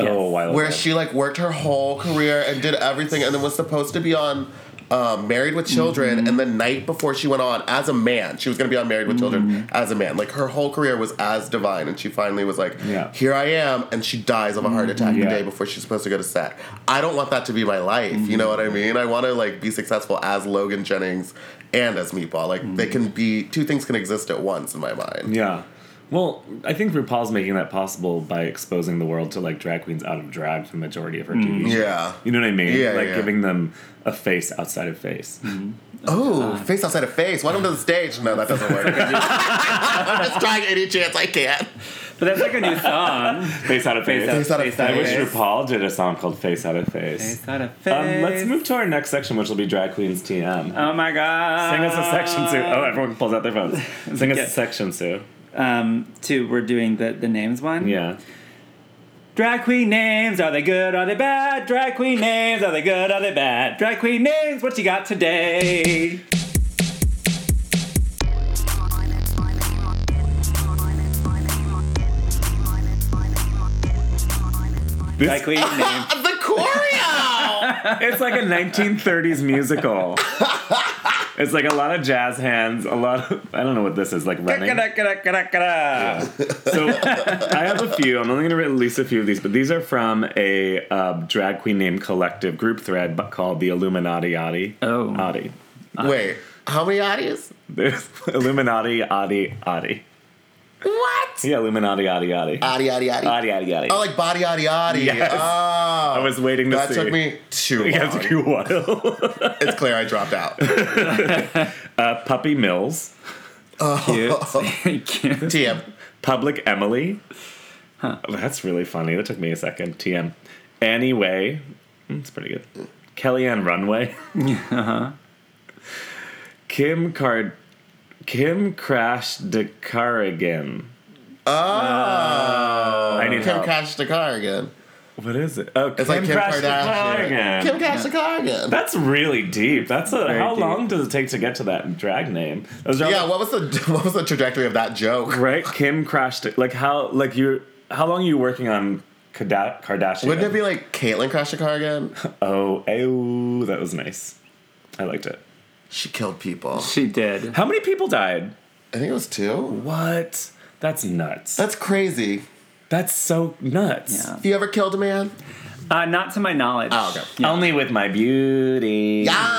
Oh, a while ago. Where she like worked her whole career and did everything, and then was supposed to be on um, Married with Children, Mm-hmm. and the night before she went on as a man, she was going to be on Married with Children Mm-hmm. as a man. Like her whole career was as Divine, and she finally was like, Yeah. Mm-hmm. "Here I am," and she dies of a heart attack Yeah. the day before she's supposed to go to set. I don't want that to be my life. You know what I mean? I want to like be successful as Logan Jennings and as Meatball. Like they can be two things can exist at once in my mind. Yeah. Well, I think RuPaul's making that possible by exposing the world to like drag queens out of drag for the majority of her mm. TV shows. Yeah. You know what I mean? Yeah, like yeah. giving them a face outside of face. Mm-hmm. Oh, uh, face outside of face. Welcome to the stage. No, that doesn't work. I'm just trying any chance I can. But that's like a new song. Face out of face. Face Face out of Face I wish. RuPaul did a song called Face Out of Face. Face out of face. Um, let's move to our next section, which will be Drag Queens TM. Oh my god. Sing us a section, Sue. Oh, everyone pulls out their phones. Sing us Yeah. a section, Sue. Um, two, we're doing the, the names one. Yeah. Drag queen names, are they good, are they bad? Drag queen names, are they good, are they bad? Drag queen names, what you got today? Drag queen names. The choreo! It's like a 1930s musical. It's like a lot of jazz hands, a lot of I don't know what this is like running. So I have a few. I'm only going to release a few of these, but these are from a uh, drag queen named collective group thread bu- called the Illuminati Adi. Oh. Adi. Wait, how many oddies? There's Illuminati Adi Adi. What? Yeah, Illuminati Adi Adi. Adi, adi, adi. Adi Adi Adi. Oh, like body, adi, adi. Yes. Oh. I was waiting to That see. That took me too Yeah, long. it took you a while. It's clear I dropped out. uh, Puppy Mills, Cute. Cute. TM. Public Emily. Oh, that's really funny. That took me a second. TM. Annie Way. Mm, It's pretty good. Kellyanne Runway. Uh-huh. Kim Card. Kim Crash de Carrigan. Oh, I need Kim help. Kardashian. What is it? Oh, It's like Kim crashed Kardashian. Kardashian. Kim Kardashian. That's really deep. That's a. Very how deep. long does it take to get to that drag name? Those are Yeah, what was the what was the trajectory of that joke? right. Kim crashed it. Like how? Like you? How long are you working on Kada- Kardashian? Wouldn't it be like Caitlyn Crash Kardashian? Oh, oh, that was nice. I liked it. She killed people. She did. How many people died? I think it was two. What? That's nuts. That's crazy. That's so nuts. Yeah. You ever killed a man? Uh, not to my knowledge. Oh, okay. Yeah. Only with my beauty. Yeah.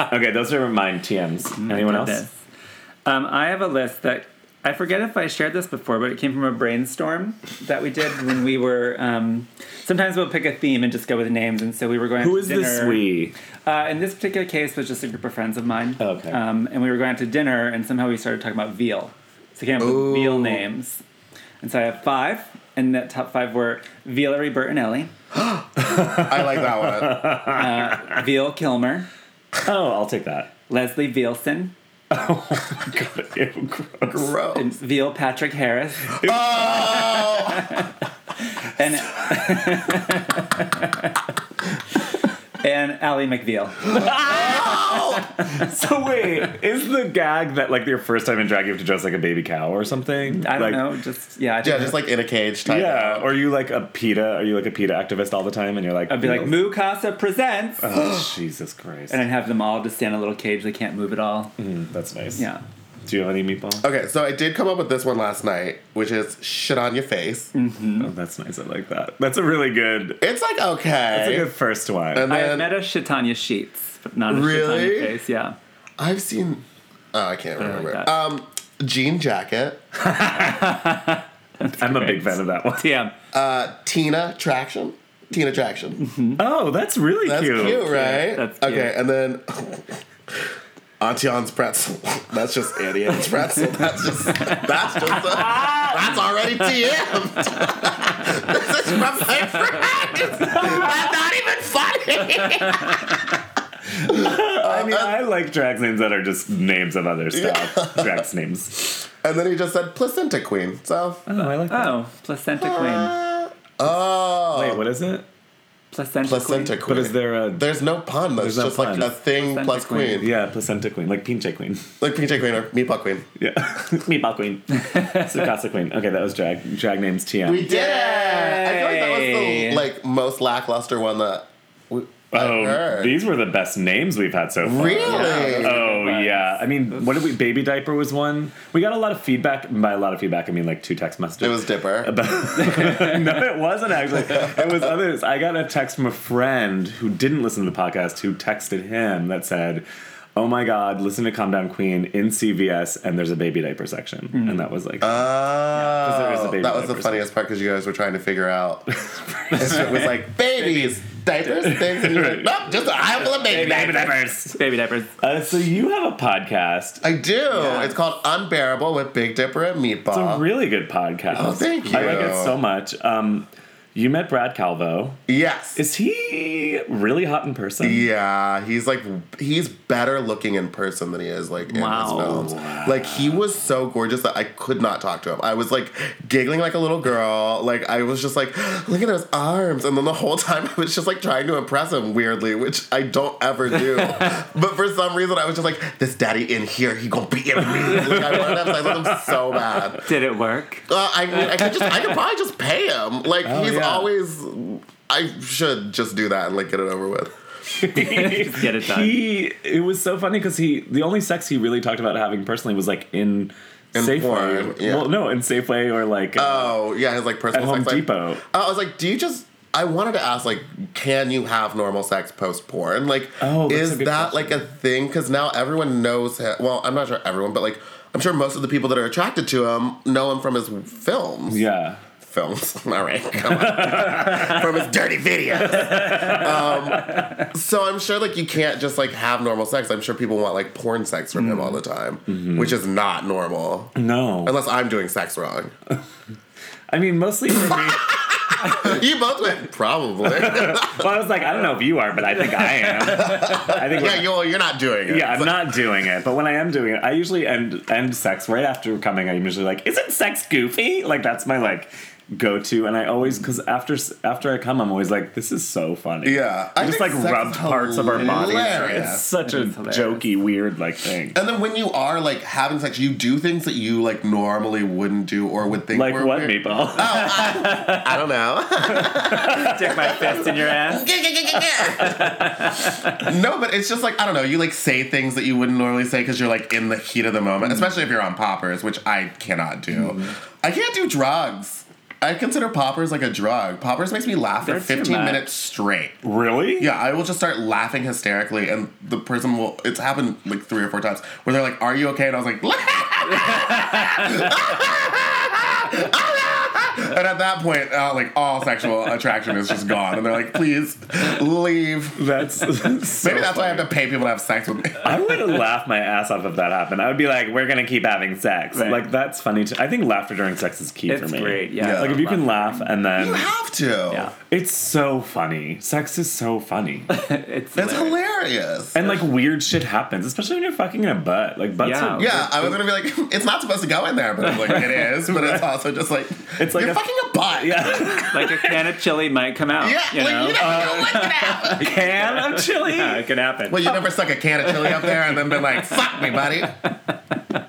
Okay, those are mine TMs. Anyone else? Um, I have a list that I forget if I shared this before, but it came from a brainstorm that we did when we were. Um, sometimes we'll pick a theme and just go with names, and so we were going. Who to is dinner. this we? Uh, in this particular case, was just a group of friends of mine. Okay. Um, and we were going out to dinner, and somehow we started talking about veal. So we came up Ooh. with veal names. And so I have five, and that top five were Vealery Bertinelli, I like that one. uh, Veal Kilmer, Oh, I'll take that. Leslie Vealson, Oh my god, ew, gross. Gross. and Veal Patrick Harris, Oh, and and Allie McVeal. So wait, is the gag that like your first time in drag you have to dress like a baby cow or something? I don't like, know, just yeah. I think yeah, just like in a cage type. Yeah, or are you like a PETA? Are you like a PETA activist all the time and you're like I'd be like Moo Casa presents, Oh, Jesus Christ. and I'd have them all just stand in a little cage. They can't move at all. Mm, that's nice. Yeah. Do you have any meatball? Okay, so I did come up with this one last night, which is shit on your face. Oh, that's nice. I like that. That's a really good. It's like okay. That's a good first one. And I have then met a Shitanya Sheets, but not a Really? Shitanya face. Yeah. I've seen. Oh, I can't like remember. that. um, jean jacket. I'm a big fan of that one. Yeah. Uh, Tina Traction. Tina Traction. Oh, that's really cute. That's cute. cute, right? That's cute. Okay, and then Auntie Anne's pretzel. That's just Auntie Anne's pretzel. That's just that's just a, that's already TM. this is from my friend. That's not even funny. I mean, uh, uh, I like drag names that are just names of other stuff. Drag names. And then he just said placenta queen. So Oh, I like that. Oh, placenta queen. Uh, oh, Wait, what is it? Placenta, placenta queen. queen. But is there a There's no pun. That's There's no just pun. like a thing Placenta plus queen. queen. yeah placenta queen, like pinche queen? Like PJ Queen or Meatball Queen. Yeah, meatball queen, Sue Casa queen. Okay, that was drag drag names TM. We did it! I feel like that was the like most lackluster one that we, oh, heard. these were the best names we've had so far. Really? Oh Uh, right. yeah, I mean, what did we? Baby diaper was one. We got a lot of feedback. By a lot of feedback, I mean like two text messages. It was Dipper. no, it wasn't actually. It was others. I got a text from a friend who didn't listen to the podcast who texted him that said, "Oh my God, listen to Calm Down Queen in CVS, and there's a baby diaper section." Hmm. And that was like, Oh, there is a baby that was the diaper funniest part because you guys were trying to figure out. it was like babies, diapers, things, and you're like, nope, just an aisle full of baby, baby diapers. diapers. Baby diapers. Uh, so you have a podcast. I do. Yeah. It's called Unbearable with Big Dipper and Meatball. It's a really good podcast. Oh, thank you. I like it so much. Um, you met Brad Kalvo. yes. Is he really hot in person? Yeah, he's like he's better looking in person than he is like in Wow. his films. Like he was so gorgeous that I could not talk to him. I was like giggling like a little girl. Like I was just like, look at his arms, and then the whole time I was just like trying to impress him weirdly, which I don't ever do. but for some reason, I was just like, this daddy in here, he gonna be in me. Like I wanted to have sex with him so bad. Did it work? Uh, I mean, I could just, I could probably just pay him. Like Oh, he's yeah. Always. I should just do that and like get it over with. Get it done. He it was so funny because he the only sex he really talked about having personally was like in, In Safeway. porn, yeah. Well, no, in Safeway or like uh, Oh yeah, his like at personal Home sex life. Depot. I was like, do you just? I wanted to ask, like, can you have normal sex post porn? Like, Oh, is that question. like a thing? Because now everyone knows him. Well, I'm not sure everyone, but like, I'm sure most of the people that are attracted to him know him from his films. Yeah. Films. All right, come on. from his dirty videos. Um, so I'm sure like you can't just like have normal sex. I'm sure people want like porn sex from Mm. him all the time, Mm-hmm. which is not normal. No. Unless I'm doing sex wrong. I mean, mostly for me. you both went probably. Well, I was like, I don't know if you are, but I think I am. I think yeah, you're, you're not doing it. Yeah, I'm not doing it, but when I am doing it, I usually end end sex right after coming. I'm usually like, "Isn't sex goofy?" Like that's my like go to, and I always because after after I come, I'm always like, "This is so funny." Yeah, I I just like rubbed is parts of our bodies. hilarious. It's such It a jokey, weird like thing. And then when you are like having sex, you do things that you like normally wouldn't do or would think Like were what, weird. meatball? Oh, I don't know. Stick my fist in your ass. no, but it's just like I don't know. You like say things that you wouldn't normally say because you're like in the heat of the moment, mm-hmm. especially if you're on poppers, which I cannot do. Mm-hmm. I can't do drugs. I consider poppers like a drug. Poppers makes me laugh for They're too 15 minutes straight. really? Yeah, I will just start laughing hysterically, and the person will. It's happened like three or four times where they're like, "Are you okay?" And I was like, and at that point, uh, like all sexual attraction is just gone, and they're like, "Please leave." That's Maybe that's why I have to pay people to have sex with me. I would laugh my ass off if that happened. I would be like, "We're gonna keep having sex." Right. Like that's funny. Too. I think laughter during sex is key for It's me. great. Yeah. Yeah. Like if you can laugh and then You have to. Yeah. it's so funny. Sex is so funny. it's It's hilarious. hilarious. and like weird shit happens, especially when you're fucking in a butt. Like butts Yeah. are Yeah, I was gonna be like, it's not supposed to go in there, but like it is. But it's also just like It's like you're a- fucking a butt. Yeah. Like a can of chili might come out. yeah. You like, know. you never know what can happen. Can of chili. yeah, it could happen. Well, you never stuck a can of chili up there and then been like, "Fuck me, buddy."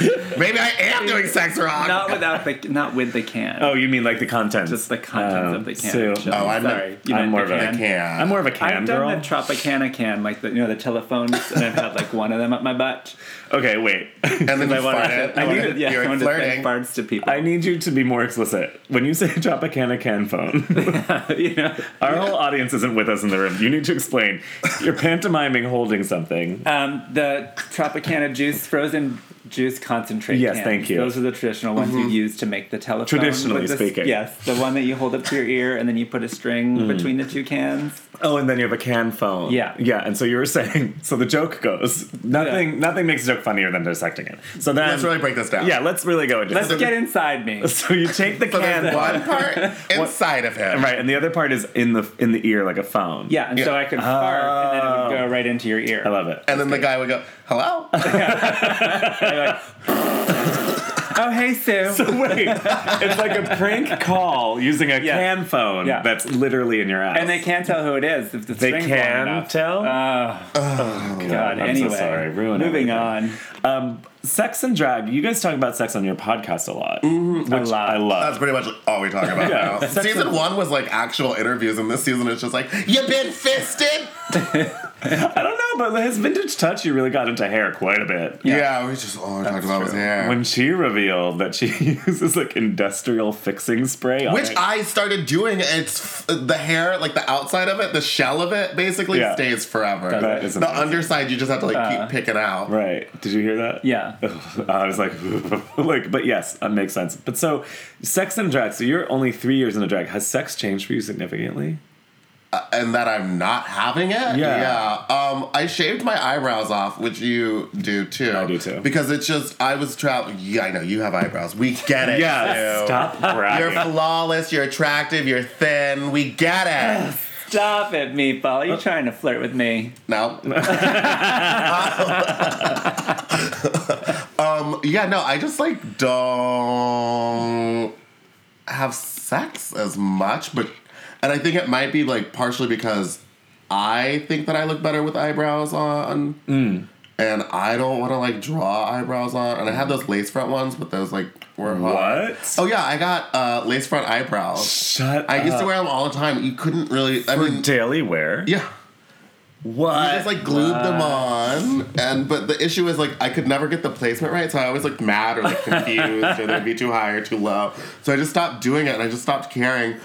Maybe I am doing sex wrong. not without the not with the can. Oh, you mean like the contents? Just the contents Um, of the can. so- of chili. Oh, I meant- sorry. You I'm more the of a can. can. I'm more of a can I've girl. done the Tropicana can, like the you know the telephones, and I've had like one of them up my butt. okay, wait. and then you I wanted farted. to, I wanted- needed, yeah, I you're wanted flirting. send farts to people. I need you to be more explicit. When you say drop a can of can phone, you know, our whole audience isn't with us in the room. You need to explain. You're pantomiming holding something. um, the Tropicana juice, frozen juice concentrate. Yes, cans. thank you. Those are the traditional ones you mm-hmm. use to make the telephone. Traditionally the- speaking. Yes, the one that you hold up to your ear and then you put a string mm. between the two cans. Oh, and then you have a can phone. Yeah. yeah. And so you were saying. So the joke goes. Nothing. Nothing makes a joke funnier than dissecting it. So then. Let's really break this down. Yeah. Let's really go into. Let's it. get inside me. So you take the So can. there's one part inside of him. Right, and the other part is in the in the ear like a phone. Yeah, and so I could fart and then it would go oh. right into your ear. I love it. And then the guy would go, "Hello." Oh, hey, Sue. So wait, it's like a prank call using a Yeah. can phone Yeah. that's literally in your ass. and they can't tell who it is if the They string's can long enough. tell? Oh, God. I'm so anyway, sorry. Ruin moving everything. on. Um, sex and drag. You guys talk about sex on your podcast a lot, Mm-hmm. which A lot. I love. That's pretty much all we talk about Yeah. now. Season one was like actual interviews, and this season it's just like, you've been fisted?" I don't know, but his vintage touch, you really got into hair quite a bit. Yeah, we just all we talked about was hair. When she revealed that she uses like industrial fixing spray, on Which it. I started doing. It's f- the hair, like the outside of it, the shell of it, basically Yeah. stays forever. That is the amazing. underside, you just have to like Uh, keep picking out. right? Did you hear that? Yeah. I was like, like, but yes, that makes sense. But so, sex and drag. So you're only three years in into drag. Has sex changed for you significantly? And that I'm not having it. Yeah. Yeah. Um, I shaved my eyebrows off, which you do too. I do too. Because it's just I was traveling. Yeah, I know you have eyebrows. We get it. Yeah. Sue. Stop You're flawless. You're attractive. You're thin. We get it. Stop it, Meatball. Are you trying to flirt with me? No. um. Yeah. No. I just like don't have sex as much, but and I think it might be like partially because I think that I look better with eyebrows on. And I don't want to like draw eyebrows on, and I have those lace front ones, but those like were. What? Oh yeah, I got uh, lace front eyebrows. Shut up. I used up. to wear them all the time. You couldn't really. I for mean, daily wear. yeah. What? I just like glued them on, and but the issue is like I could never get the placement right, so I always like mad or like confused, or they'd be too high or too low. So I just stopped doing it, and I just stopped caring.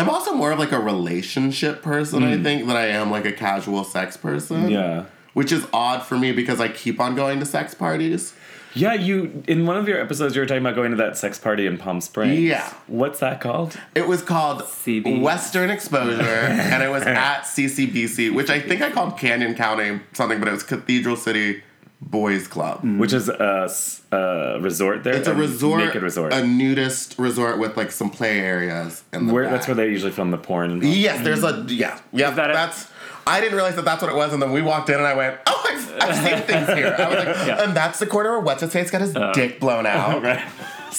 I'm also more of like a relationship person, I think, than I am like a casual sex person. Mm. Yeah. which is odd for me because I keep on going to sex parties. Yeah, you in one of your episodes you were talking about going to that sex party in Palm Springs. Yeah. What's that called? It was called CB. Western Exposure, and it was at CCBC, which I think I called Canyon County something, but it was Cathedral City Boys Club. which is a, a resort there. It's a resort, naked resort. a nudist resort with like some play areas. The where that's where they usually film the porn. And Yes, there's a yeah, yeah. that it? that's. I didn't realize that that's what it was, and then we walked in, and I went, "Oh, I've, I've seen things here." I was like, "And that's the corner where what's his face got his oh. dick blown out." right.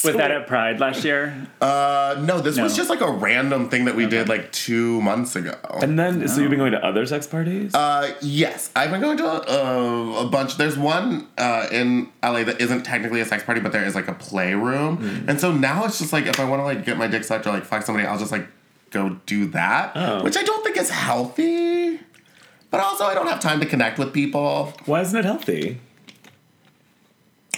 Was that at Pride last year? Uh, no, this was just like a random thing that we did like two months ago. And then, so you've been going to other sex parties? Uh, yes, I've been going to a, a bunch. There's one uh, in LA that isn't technically a sex party, but there is like a playroom, Hmm. and so now it's just like if I want to like get my dick sucked or like fuck somebody, I'll just like go do that, Oh. which I don't think is healthy. But also, I don't have time to connect with people. Why isn't it healthy?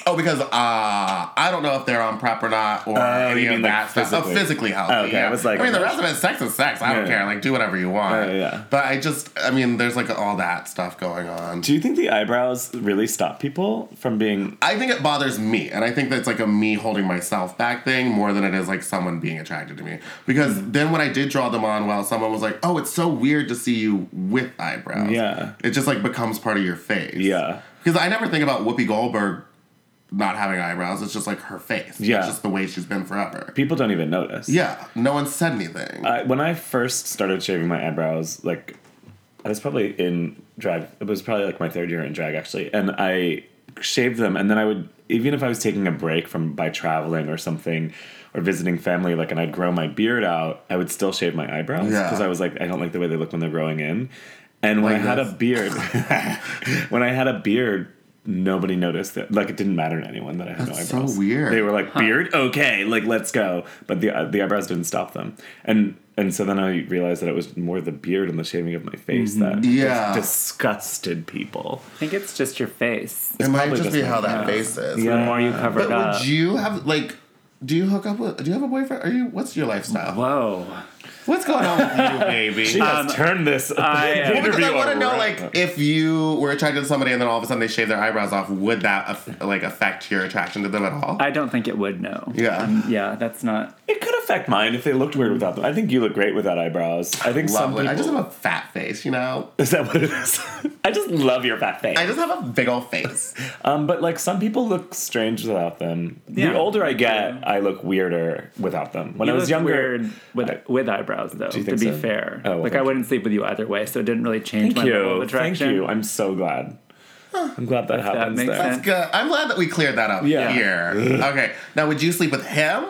Oh, because uh, I don't know if they're on PrEP or not, or Oh, any of that like, stuff. physically? Oh, physically healthy. Okay, yeah. I was like- I mean, the rest of it, sex is sex. I don't Yeah. care. Like, do whatever you want. Oh, yeah. But I just, I mean, there's like all that stuff going on. Do you think the eyebrows really stop people from being? I think it bothers me, and I think that's like a me holding myself back thing more than it is like someone being attracted to me. Because Mm. then when I did draw them on, well, someone was like, "Oh, it's so weird to see you with eyebrows." Yeah. it just like becomes part of your face. Yeah. because I never think about Whoopi Goldberg not having eyebrows. It's just like her face. Yeah. it's just the way she's been forever. People don't even notice. Yeah, no one said anything. I, when I first started shaving my eyebrows, like I was probably in drag. It was probably like my third year in drag actually, and I shaved them, and then I would even if I was taking a break from by traveling or something. Or visiting family, like, and I'd grow my beard out, I would still shave my eyebrows Yeah. because I was like, I don't like the way they look when they're growing in. And when Like I had a beard, when I had a beard, nobody noticed that. Like, it didn't matter to anyone that I had That's no so eyebrows. weird. They were like, beard, okay, like let's go. But the uh, the eyebrows didn't stop them, and and so then I realized that it was more the beard and the shaving of my face that Yeah. disgusted people. I think it's just your face. it might probably just just be how that yeah. face is. Yeah. The more you cover But it up. would you have like? Do you hook up with? Do you have a boyfriend? Are you? What's your lifestyle? Whoa. What's going on with you, baby? She has Um, turned this I, uh, Well, because I want to know, around. like, if you were attracted to somebody and then all of a sudden they shave their eyebrows off, would that aff- like affect your attraction to them at all? I don't think it would, no. Yeah. Um, yeah, that's not. it could affect mine if they looked weird without them. I think you look great without eyebrows. I think some Lovely. people. I just have a fat face, you know. is that what it is? I just love your fat face. I just have a big old face. Um, but like some people look strange without them. The older I get, I look weirder without them. When You I was look younger, weird with I- with eyebrows, though. you to think be so? fair, Oh, well, like thank I wouldn't sleep with you either way, so it didn't really change Thank my level of you. Thank attraction. you. I'm so glad. I'm glad that happens makes there. sense. That's good. I'm glad that we cleared that up Yeah. here. okay. Now, would you sleep with him?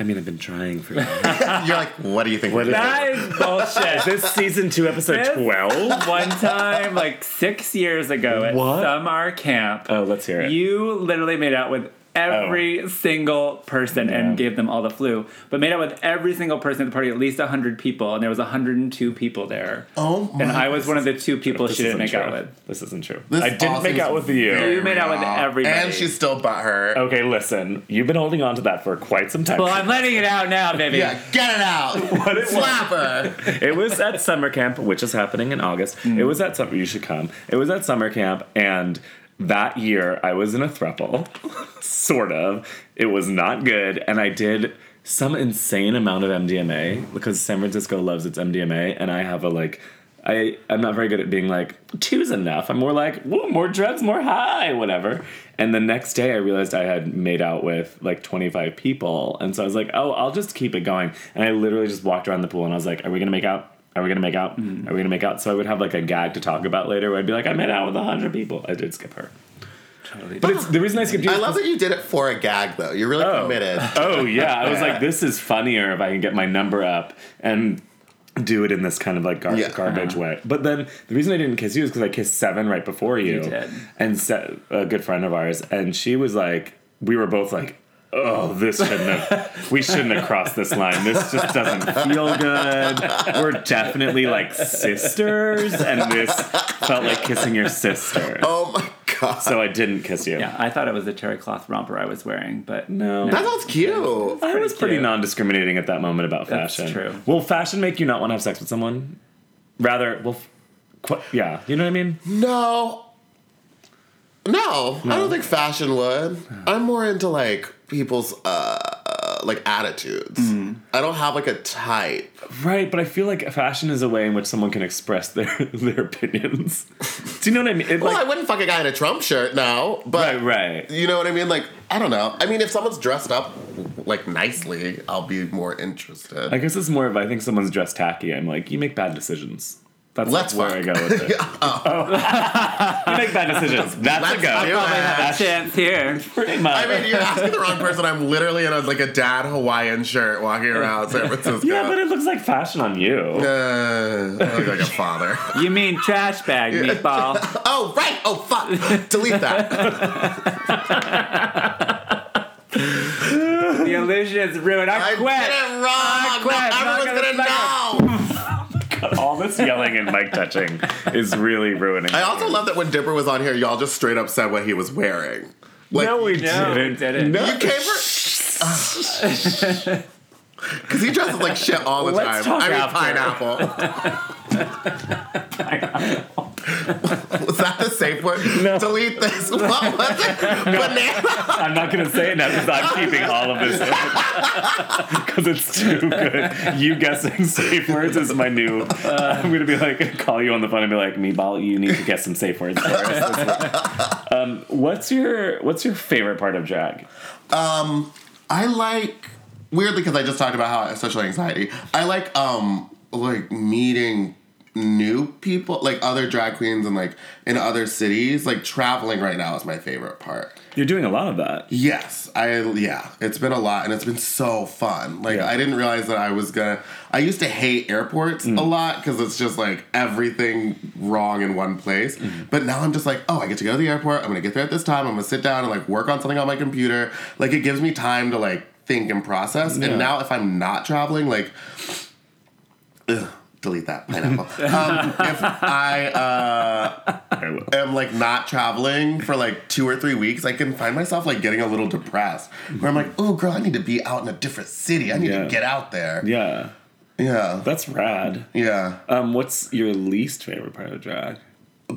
I mean, I've been trying for that. You're like, what do you think? What we is did? That is bullshit. is this season two, episode This- 12? One time, like six years ago at What? summer camp, Oh, let's hear it. you literally made out with every oh. single person Yeah. and gave them all the flu, but made out with every single person at the party, at least 100 people, and there was 102 people there. Oh my. And I was one of the two people she didn't make true. out with. This isn't true. This I didn't make out with you. You made out with wrong. everybody. And she's still her Okay, listen. You've been holding on to that for quite some time. Well, I'm letting it out now, baby. Yeah, get it out. What it was- Slap her. it was at summer camp, which is happening in August. Mm. It was at summer. You should come. It was at summer camp, and that year I was in a throuple, sort of. It was not good, and I did some insane amount of MDMA because San Francisco loves its MDMA, and I have a like. I, I'm not very good at being like, two's enough. I'm more like, more drugs, more high, whatever. And the next day I realized I had made out with like 25 people. And so I was like, oh, I'll just keep it going. And I literally just walked around the pool and I was like, are we going to make out? Are we going to make out? Mm-hmm. Are we going to make out? So I would have like a gag to talk about later where I'd be like, I made out with a 100 people. I did skip her. But it's the reason I skipped you. I is love that you did it for a gag, though. You're really Oh. committed. Oh yeah, I was like, this is funnier if I can get my number up and do it in this kind of like gar- Yeah. garbage uh-huh. way. But then the reason I didn't kiss you is because I kissed Seven right before you, did. and Se- a good friend of ours, and she was like, we were both like. Oh, this shouldn't have. We shouldn't have crossed this line. This just doesn't feel good. We're definitely like sisters, and this felt like kissing your sister. Oh my god. So I didn't kiss you. Yeah, I thought it was a terry cloth romper I was wearing, but No. that sounds cute. I was pretty cute. non-discriminating at that moment about That's fashion. true. Will fashion make you not want to have sex with someone? Rather, well, qu- yeah, you know what I mean. No. No, I don't think fashion would. I'm more into like people's uh, uh like attitudes. I don't have like a type. Right, but I feel like fashion is a way in which someone can express their their opinions. Do you know what I mean? It, Well, like, I wouldn't fuck a guy in a Trump shirt now, but right, right. you know what I mean? Like, I don't know. I mean, if someone's dressed up like nicely, I'll be more interested. I guess it's more of I think someone's dressed tacky. I'm like, you make bad decisions. That's Let's where I go with it. Oh. you make bad decisions. That's Let's a go. do Probably have a chance here. Pretty much. I mean, you're asking the wrong person. I'm literally in a, like a dad Hawaiian shirt walking around San Francisco. yeah, but it looks like fashion on you. Uh, I look like a father. You mean trash bag, meatball? Oh, right. Oh, fuck. Delete that. the illusion is ruined. I I quit. did it wrong. quit. No, Not everyone's gonna gonna know. All this yelling and mic touching is really ruining. I also love that when Dipper was on here, y'all just straight up said what he was wearing. Like, no, we No, we didn't. didn't. No. You came for. Because he dresses like shit all the Let's time. talk I mean, after. pineapple. was that the safe word? No. Delete this. What was it? Banana. I'm not gonna say it now because I'm keeping all of this because it's too good. You guessing safe words is my new. I'm gonna be like call you on the phone and be like, Meatball, you need to guess some safe words for us. um, what's your What's your favorite part of drag? I like weirdly because I just talked about how I have social anxiety. I like um like meeting new people, like other drag queens and like in other cities. Like traveling right now is my favorite part. You're doing a lot of that. Yes, I yeah, it's been a lot and it's been so fun. Like Yeah. I didn't realize that I was gonna. I used to hate airports a lot because it's just like everything wrong in one place. But now I'm just like, oh, I get to go to the airport. I'm gonna get there at this time. I'm gonna sit down and like work on something on my computer. Like it gives me time to like think and process. Yeah. And now if I'm not traveling, like. Ugh, delete that pineapple. um, if I uh, I am like not traveling for like two or three weeks, I can find myself like getting a little depressed. Where I'm like, oh girl, I need to be out in a different city. I need Yeah. to get out there. Yeah, Yeah. that's rad. Yeah. Um, what's your least favorite part of drag?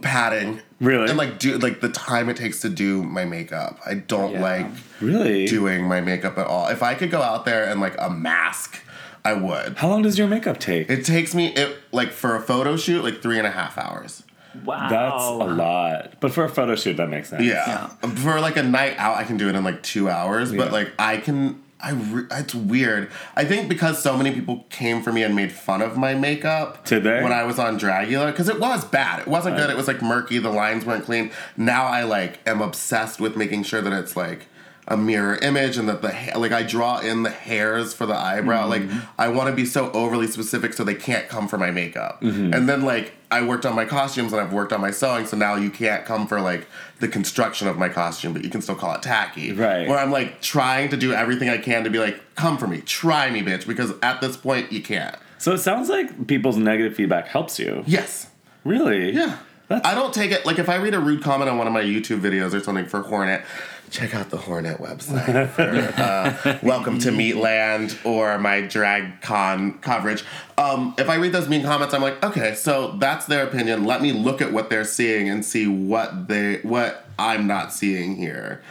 Padding. Really? And like do like the time it takes to do my makeup. I don't Yeah. like Really? doing my makeup at all. If I could go out there and like a mask, I would. How long does your makeup take? It takes me it like for a photo shoot like three and a half hours. Wow. That's a lot. But for a photo shoot, that makes sense. Yeah. For like a night out, I can do it in like two hours. But like I can, I re- it's weird. I think because so many people came for me and made fun of my makeup. They? When I was on Dragula, because it was bad. It wasn't good. It was like murky. The lines weren't clean. Now I like am obsessed with making sure that it's like a mirror image and that the ha- like I draw in the hairs for the eyebrow. Like Mm-hmm. I want to be so overly specific so they can't come for my makeup. Mm-hmm. And then like I worked on my costumes and I've worked on my sewing, so now you can't come for like the construction of my costume, but you can still call it tacky. Right. Where I'm like trying to do everything I can to be like, come for me, try me, bitch, because at this point you can't. So it sounds like people's negative feedback helps you. Yes. Really? Yeah. That's- I don't take it like if I read a rude comment on one of my YouTube videos or something for Hornet, check out the Hornet website. For, uh, welcome to Meatland or my drag con coverage. Um, if I read those mean comments, I'm like, okay, so that's their opinion. Let me look at what they're seeing and see what they what I'm not seeing here.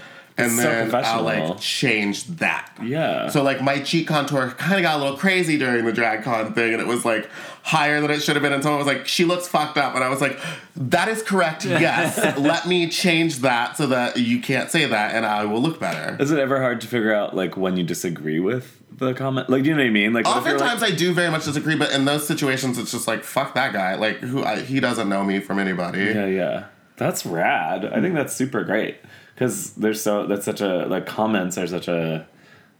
And so then I'll like change that. Yeah. So like my cheek contour kind of got a little crazy during the drag con thing, and it was like higher than it should have been. And someone was like, "She looks fucked up," and I was like, "That is correct. Yes, let me change that so that you can't say that, and I will look better." Is it ever hard to figure out like when you disagree with the comment? Like, do you know what I mean? Like, what like- Oftentimes I do very much disagree, but in those situations, it's just like fuck that guy. Like who I, he doesn't know me from anybody. Yeah, yeah. That's rad. I think that's super great because there's so that's such a like comments are such a,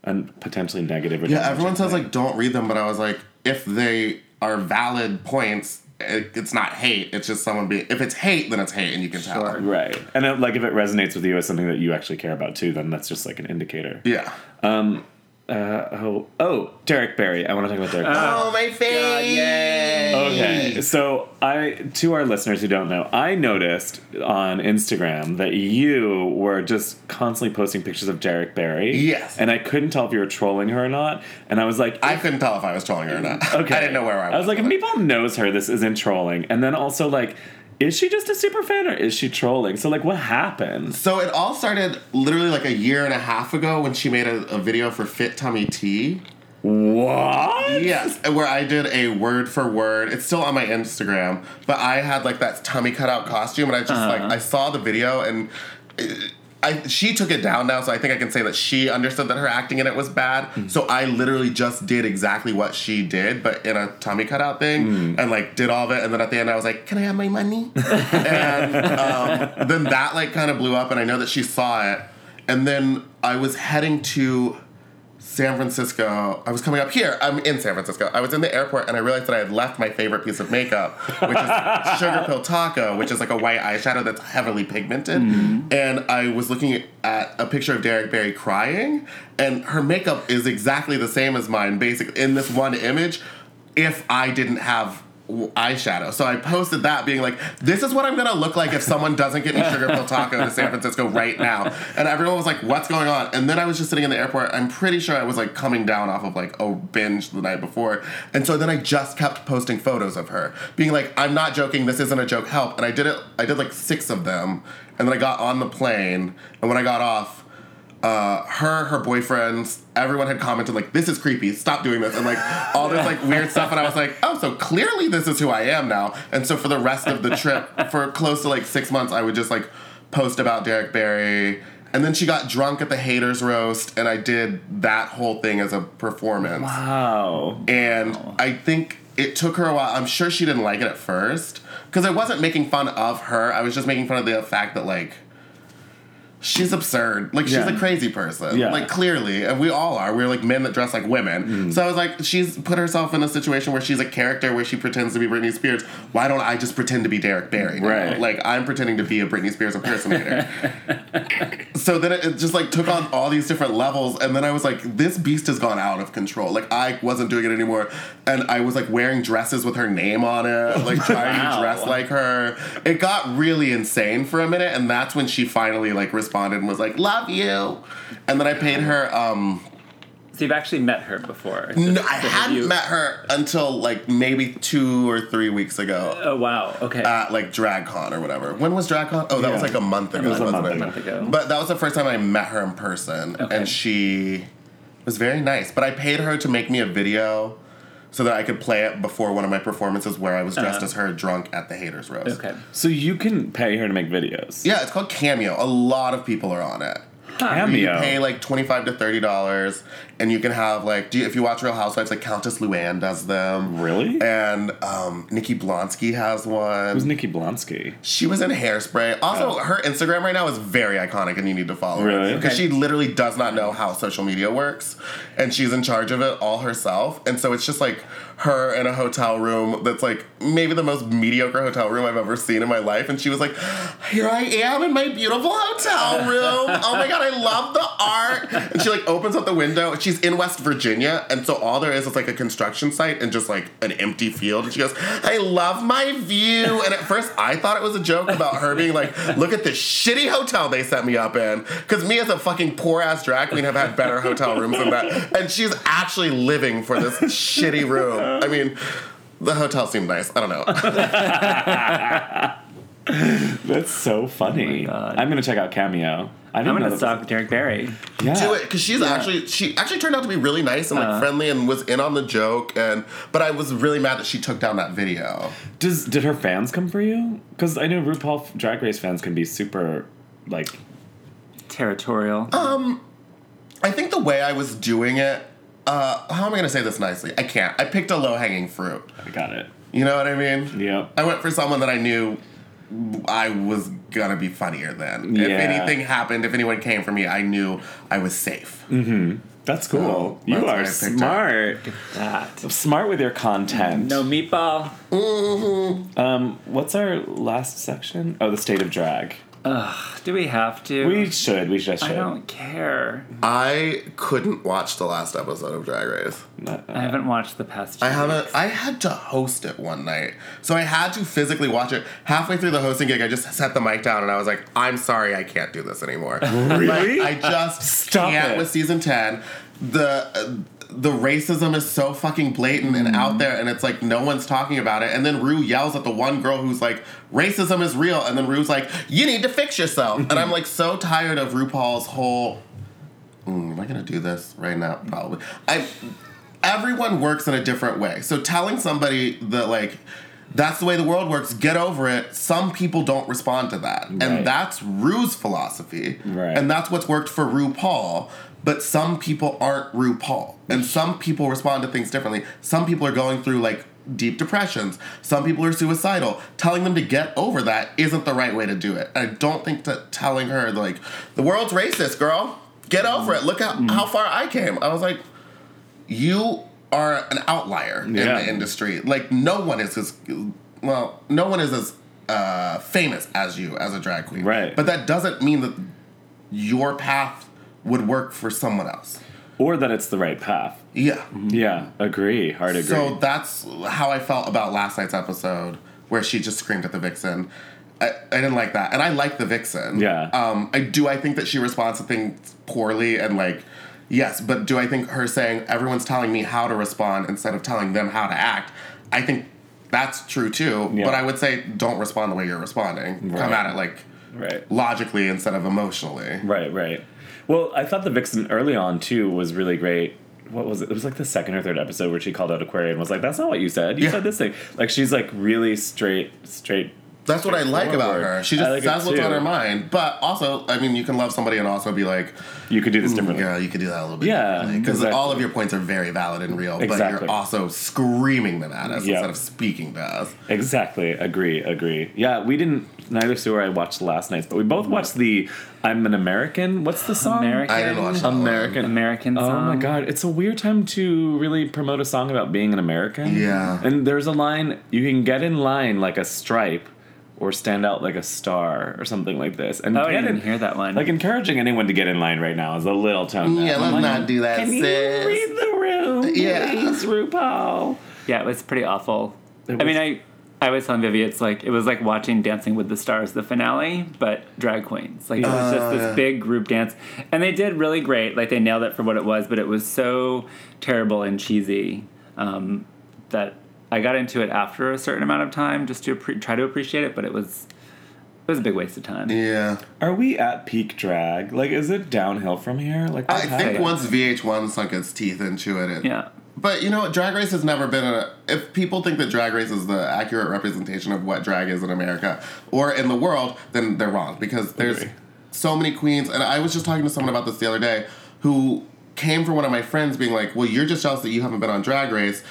a potentially negative. Yeah, everyone says thing. like don't read them, but I was like, if they are valid points, it, it's not hate. It's just someone being. If it's hate, then it's hate, and you can tell. Sure. right, and it, like if it resonates with you as something that you actually care about too, then that's just like an indicator. Yeah. Um, Uh, oh, oh, Derrick Barry. I want to talk about Derrick. Barry. Oh my face! Yay. Okay, so I to our listeners who don't know, I noticed on Instagram that you were just constantly posting pictures of Derrick Barry. Yes. and I couldn't tell if you were trolling her or not. And I was like, I couldn't tell if I was trolling her or not. okay, I didn't know where I was. I was like, if with it. Meatball knows her, this isn't trolling. And then also like, is she just a super fan or is she trolling? So like, what happened? So it all started literally like a year and a half ago when she made a, a video for Fit Tummy Tea. What? Yes, where I did a word for word. It's still on my Instagram, but I had like that tummy cutout costume, and I just like I saw the video and. uh, I, she took it down now, so I think I can say that she understood that her acting in it was bad. So I literally just did exactly what she did, but in a tummy cutout thing, and like did all of it. And then at the end, I was like, "Can I have my money?" and um, then that like kind of blew up, and I know that she saw it. And then I was heading to San Francisco. I was coming up here. I'm in San Francisco. I was in the airport and I realized that I had left my favorite piece of makeup, which is Sugarpill Tako, which is like a white eyeshadow that's heavily pigmented. Mm-hmm. And I was looking at a picture of Derrick Barry crying, and her makeup is exactly the same as mine, basically, in this one image, if I didn't have eyeshadow. So I posted that being like, this is what I'm gonna look like if someone doesn't get me Sugarpill Tako to San Francisco right now. And everyone was like, what's going on? And then I was just sitting in the airport. I'm pretty sure I was like coming down off of like a binge the night before. And so then I just kept posting photos of her, being like, I'm not joking, this isn't a joke, help. And I did it, I did like six of them. And then I got on the plane, and when I got off, uh, her, her boyfriends, everyone had commented like, "This is creepy. Stop doing this," and like all this like weird stuff. And I was like, "Oh, so clearly this is who I am now." And so for the rest of the trip, for close to like six months, I would just like post about Derrick Barry. And then she got drunk at the haters roast, and I did that whole thing as a performance. Wow. And I think it took her a while. I'm sure she didn't like it at first because I wasn't making fun of her. I was just making fun of the fact that like she's absurd. Like she's Yeah. a crazy person. Yeah. Like clearly, and we all are. We're like men that dress like women. Mm-hmm. So I was like, she's put herself in a situation where she's a character where she pretends to be Britney Spears. Why don't I just pretend to be Derrick Barry? Right. Like I'm pretending to be a Britney Spears impersonator. so then it, it just like took on all these different levels and then i was like this beast has gone out of control like i wasn't doing it anymore and i was like wearing dresses with her name on it like trying Wow. to dress like her it got really insane for a minute and that's when she finally like responded and was like love you and then i paid her um So you've actually met her before. no, i hadn't you- met her until like maybe two or three weeks ago Oh wow. Okay. at like DragCon or whatever. When was DragCon? Oh, that was like a month ago. was a month it? ago. month ago. But that was the first time I met her in person, Okay. and she was very nice. But I paid her to make me a video so that I could play it before one of my performances where I was dressed Uh-huh. as her drunk at the Haters Roast. okay. So you can pay her to make videos. Yeah, it's called Cameo. A lot of people are on it. You Cameo. pay like twenty five to thirty dollars, and you can have like, do you, if you watch Real Housewives, like Countess Luann does them. Really? And um, Nikki Blonsky has one. Who's Nikki Blonsky? She was in Hairspray. Also, Oh. her Instagram right now is very iconic, and you need to follow Really? her because Okay. she literally does not know how social media works, and she's in charge of it all herself. And so it's just like her in a hotel room that's like maybe the most mediocre hotel room I've ever seen in my life. And she was like, "Here I am in my beautiful hotel room. Oh my god, I love the art." And she like opens up the window. She's in West Virginia, and so all there is is like a construction site and just like an empty field. And she goes, "I love my view." And at first, I thought it was a joke about her being like, "Look at this shitty hotel they set me up in," because me as a fucking poor ass drag queen have had better hotel rooms than that. And she's actually living for this shitty room. I mean. The hotel seemed nice. I don't know. That's so funny. Oh God. I'm gonna check out Cameo. I I'm didn't know gonna stalk Derrick Barry. Yeah. do it because she's actually she actually turned out to be really nice and like Uh. friendly and was in on the joke and but I was really mad that she took down that video. Does did her fans come for you? Because I know RuPaul Drag Race fans can be super like Territorial. Um, I think the way I was doing it, uh, how am I gonna say this nicely? I can't. I picked a low hanging fruit. I got it. You know what I mean? Yep. I went for someone that I knew I was gonna be funnier than. If anything happened, if anyone came for me, I knew I was safe. Mm-hmm. That's cool. So, you that's are why I smart. that. Smart with your content. No meatball. Um, what's our last section? Oh, the state of drag. Ugh, do we have to? We should. We just should. I don't care. I couldn't watch the last episode of Drag Race. I haven't watched the past. I haven't. weeks. I had to host it one night, so I had to physically watch it. Halfway through the hosting gig, I just set the mic down and I was like, "I'm sorry, I can't do this anymore." Really? I just Stop can't it. with season ten. The uh, the racism is so fucking blatant and Mm-hmm. out there, and it's like no one's talking about it. And then Rue yells at the one girl who's like, "Racism is real," and then Rue's like, "You need to fix yourself." and I'm like so tired of RuPaul's whole. Mm, am I gonna do this right now? Probably. I everyone works in a different way. So telling somebody that like that's the way the world works, get over it. Some people don't respond to that. Right. And that's Rue's philosophy. Right. And that's what's worked for RuPaul. But some people aren't RuPaul. And some people respond to things differently. Some people are going through like deep depressions. Some people are suicidal. Telling them to get over that isn't the right way to do it. I don't think that telling her like the world's racist, girl. Get over it. Look how how far I came. I was like, you are an outlier in the industry. Like no one is as well, no one is as uh, famous as you as a drag queen. Right. But that doesn't mean that your path would work for someone else. Or that it's the right path. Yeah. Yeah, agree. Hard agree. So that's how I felt about last night's episode, where she just screamed at the vixen. I, I didn't like that, and I like the vixen. Yeah. Um, I do. I think that she responds to things poorly, and like, yes, but do I think her saying everyone's telling me how to respond instead of telling them how to act? I think that's true too. Yeah. But I would say don't respond the way you're responding. Come at it like right. logically instead of emotionally. Right, right. Well, I thought the Vixen early on too was really great. What was it? It was like the second or third episode where she called out Aquaria and was like, "That's not what you said. You Yeah. said this thing." Like she's like really straight, straight. That's what I like about her. She just like says what's on her mind. But also, I mean, you can love somebody and also be like, You could do this differently. Yeah, you could do that a little bit. Yeah, because exactly. all of your points are very valid and real, Exactly. but you're also screaming them at us Yeah. instead of speaking to us. Exactly. Agree. Agree. Yeah, we didn't. Neither Sue or I watched last night's, but we both mm-hmm. watched the "I'm an American." What's the song? American. I didn't watch that one. American. American Oh my god, it's a weird time to really promote a song about being an American. Yeah. And there's a line you can get in line like a stripe or stand out like a star or something like this. And Oh, I didn't in- hear that line. Like encouraging anyone to get in line right now is a little tone. Yeah, I'm let's like, not do that, Can you read the room? Yeah. Please, RuPaul. Yeah, it was pretty awful. It I mean, I I was telling Vivi, it's like it was like watching Dancing with the Stars, the finale, but drag queens. Like it was just this big group dance, and they did really great. Like they nailed it for what it was, but it was so terrible and cheesy um, that I got into it after a certain amount of time just to appre- try to appreciate it. But it was it was a big waste of time. Yeah, Are we at peak drag? Like, is it downhill from here? Like, I what think happened? once VH1 sunk its teeth into it, it Yeah. But you know? Drag Race has never been a. If people think that Drag Race is the accurate representation of what drag is in America or in the world, then they're wrong because there's Agree. so many queens. And I was just talking to someone about this the other day who came from one of my friends being like, Well, you're just jealous that you haven't been on Drag Race.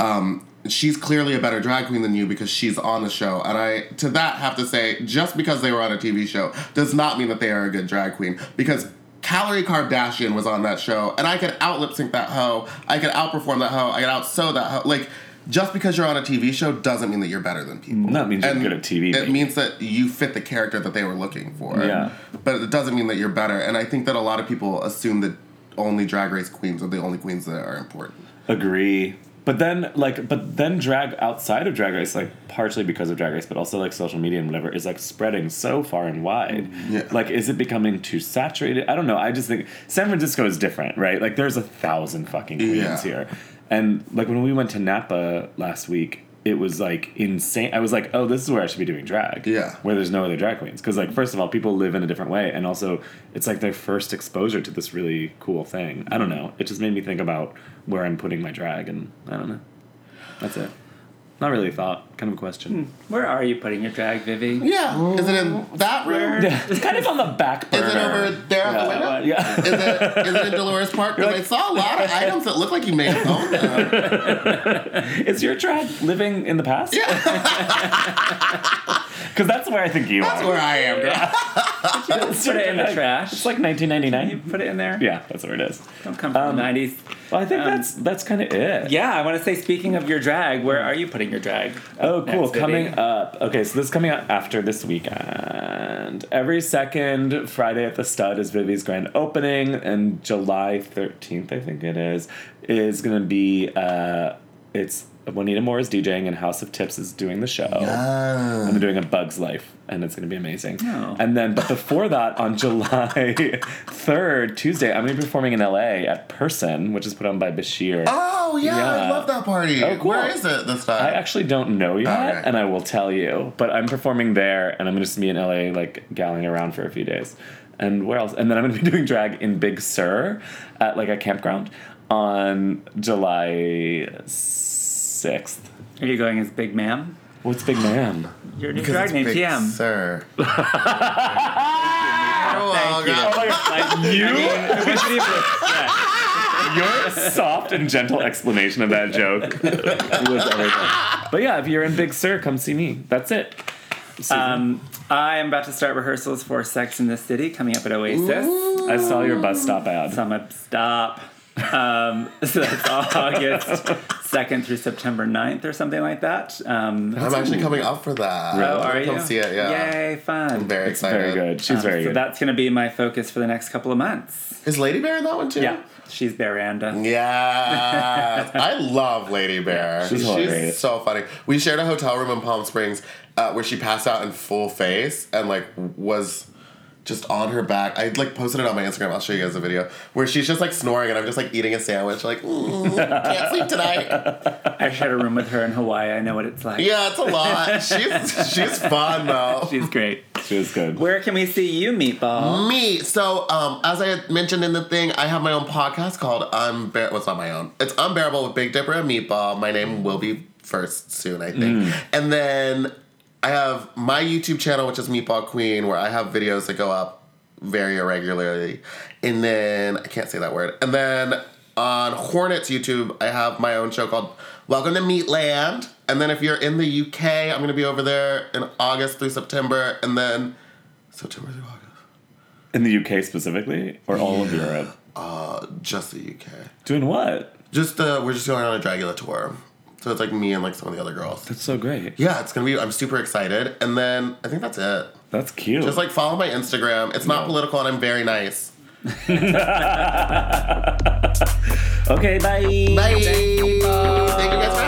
Um, she's clearly a better drag queen than you because she's on the show. And I, to that, have to say, just because they were on a TV show does not mean that they are a good drag queen. Because Kalorie Kardashian was on that show, and I could out lip sync that hoe. I could outperform that hoe. I could outsew that hoe. Like, just because you're on a TV show doesn't mean that you're better than people. That means you're good at TV It making. means that you fit the character that they were looking for. Yeah. But it doesn't mean that you're better. And I think that a lot of people assume that only Drag Race queens are the only queens that are important. Agree. But then, like, but then drag outside of Drag Race, like, partially because of Drag Race, but also like social media and whatever, is like spreading so far and wide. Mm, yeah. Like, is it becoming too saturated? I don't know. I just think San Francisco is different, right? Like, there's a thousand fucking queens Yeah. here, and like when we went to Napa last week. It was like insane. I was like, "Oh, this is where I should be doing drag." Yeah. where there's no other drag queens. Because, like, first of all, people live in a different way, and also, it's like their first exposure to this really cool thing. I don't know. It just made me think about where I'm putting my drag, and I don't know. That's it. Not really a thought, kind of a question. Hmm. Where are you putting your drag, Vivi? Yeah. Is it in that room? Yeah, it's kind of on the back Is burner. it over there at the window? Yeah. Is it, is it in Dolores Park? Because I saw a lot of items that look like you may own them. Is your drag living in the past? Yeah. Because that's where I think you are. That's are. where I am, girl. Put it in the trash. It's like 1999. You 1999. put it in there. Yeah, that's where it is. Don't come from Um, the nineties. Well, I think Um, that's that's kind of it. Yeah, I want to say. Speaking of your drag, where are you putting your drag? Oh, Next, cool. Vivi? Coming up. Okay, so this is coming out after this weekend. Every second Friday at the Stud is Vivi's grand opening, and July 13th, I think it is, is going to be, uh, it's Juanita More is DJing, and House of Tips is doing the show. And they're doing a Bug's Life, and it's going to be amazing. Oh. And then, but before that, on July 3rd, Tuesday, I'm going to be performing in LA at Person, which is put on by Bashir. Oh, yeah, I love that party. Oh, cool. Where is it this time? I actually don't know yet, Alright. and I will tell you. But I'm performing there, and I'm going to be in LA, like galling around for a few days. And where else? And then I'm going to be doing drag in Big Sur at like a campground. on July 6th. Are you going as Big Ma'am? What's Big Man? Your new drag name, big TM. Sir. Thank you. Oh my god, you, it wasn't even a stretch. your soft and gentle explanation of that joke was everything. But yeah, if you're in Big Sur, come see me. That's it. Um, I am about to start rehearsals for Sex in the City coming up at Oasis. I saw your bus stop ad. So I'm up, stop. Um, so that's August 2nd through September 9th or something like that. Um, I'm actually coming up for that. oh, are Come you? see it, yeah. Yay, fun. I'm very It's excited. very good. She's Um, very so good. that's going to be my focus for the next couple of months. Is Lady Bear in that one too? Yeah, she's Baranda. Yeah, I love Lady Bear. she's hilarious. so funny. We shared a hotel room in Palm Springs uh, where she passed out in full face and like was just on her back. I like posted it on my Instagram. I'll show you guys a video where she's just like snoring and I'm just like eating a sandwich. Like mm, can't sleep tonight. I shared a room with her in Hawaii. I know what it's like. Yeah, it's a lot. She's she's fun though. She's great. She was good. Where can we see you, Meatball? Me. So, um, as I mentioned in the thing, I have my own podcast called Unbear. Well, it's not my own. It's Unbearable with Big Dipper and Meatball. My name will be first soon, I think. And then I have my YouTube channel, which is Meatball Queen, where I have videos that go up very irregularly. And then I can't say that word. And then on Hornets YouTube, I have my own show called Welcome to Meatland. And then if you're in the UK, I'm gonna be over there in August through September, and then September through August. In the UK specifically, or all of Europe? Uh, just the UK. Doing what? Just uh, we're just going on a Dragula tour, so it's like me and like some of the other girls. That's so great. Yeah, it's gonna be. I'm super excited, and then I think that's it. That's cute. Just like follow my Instagram. It's not political, and I'm very nice. okay, bye. Bye.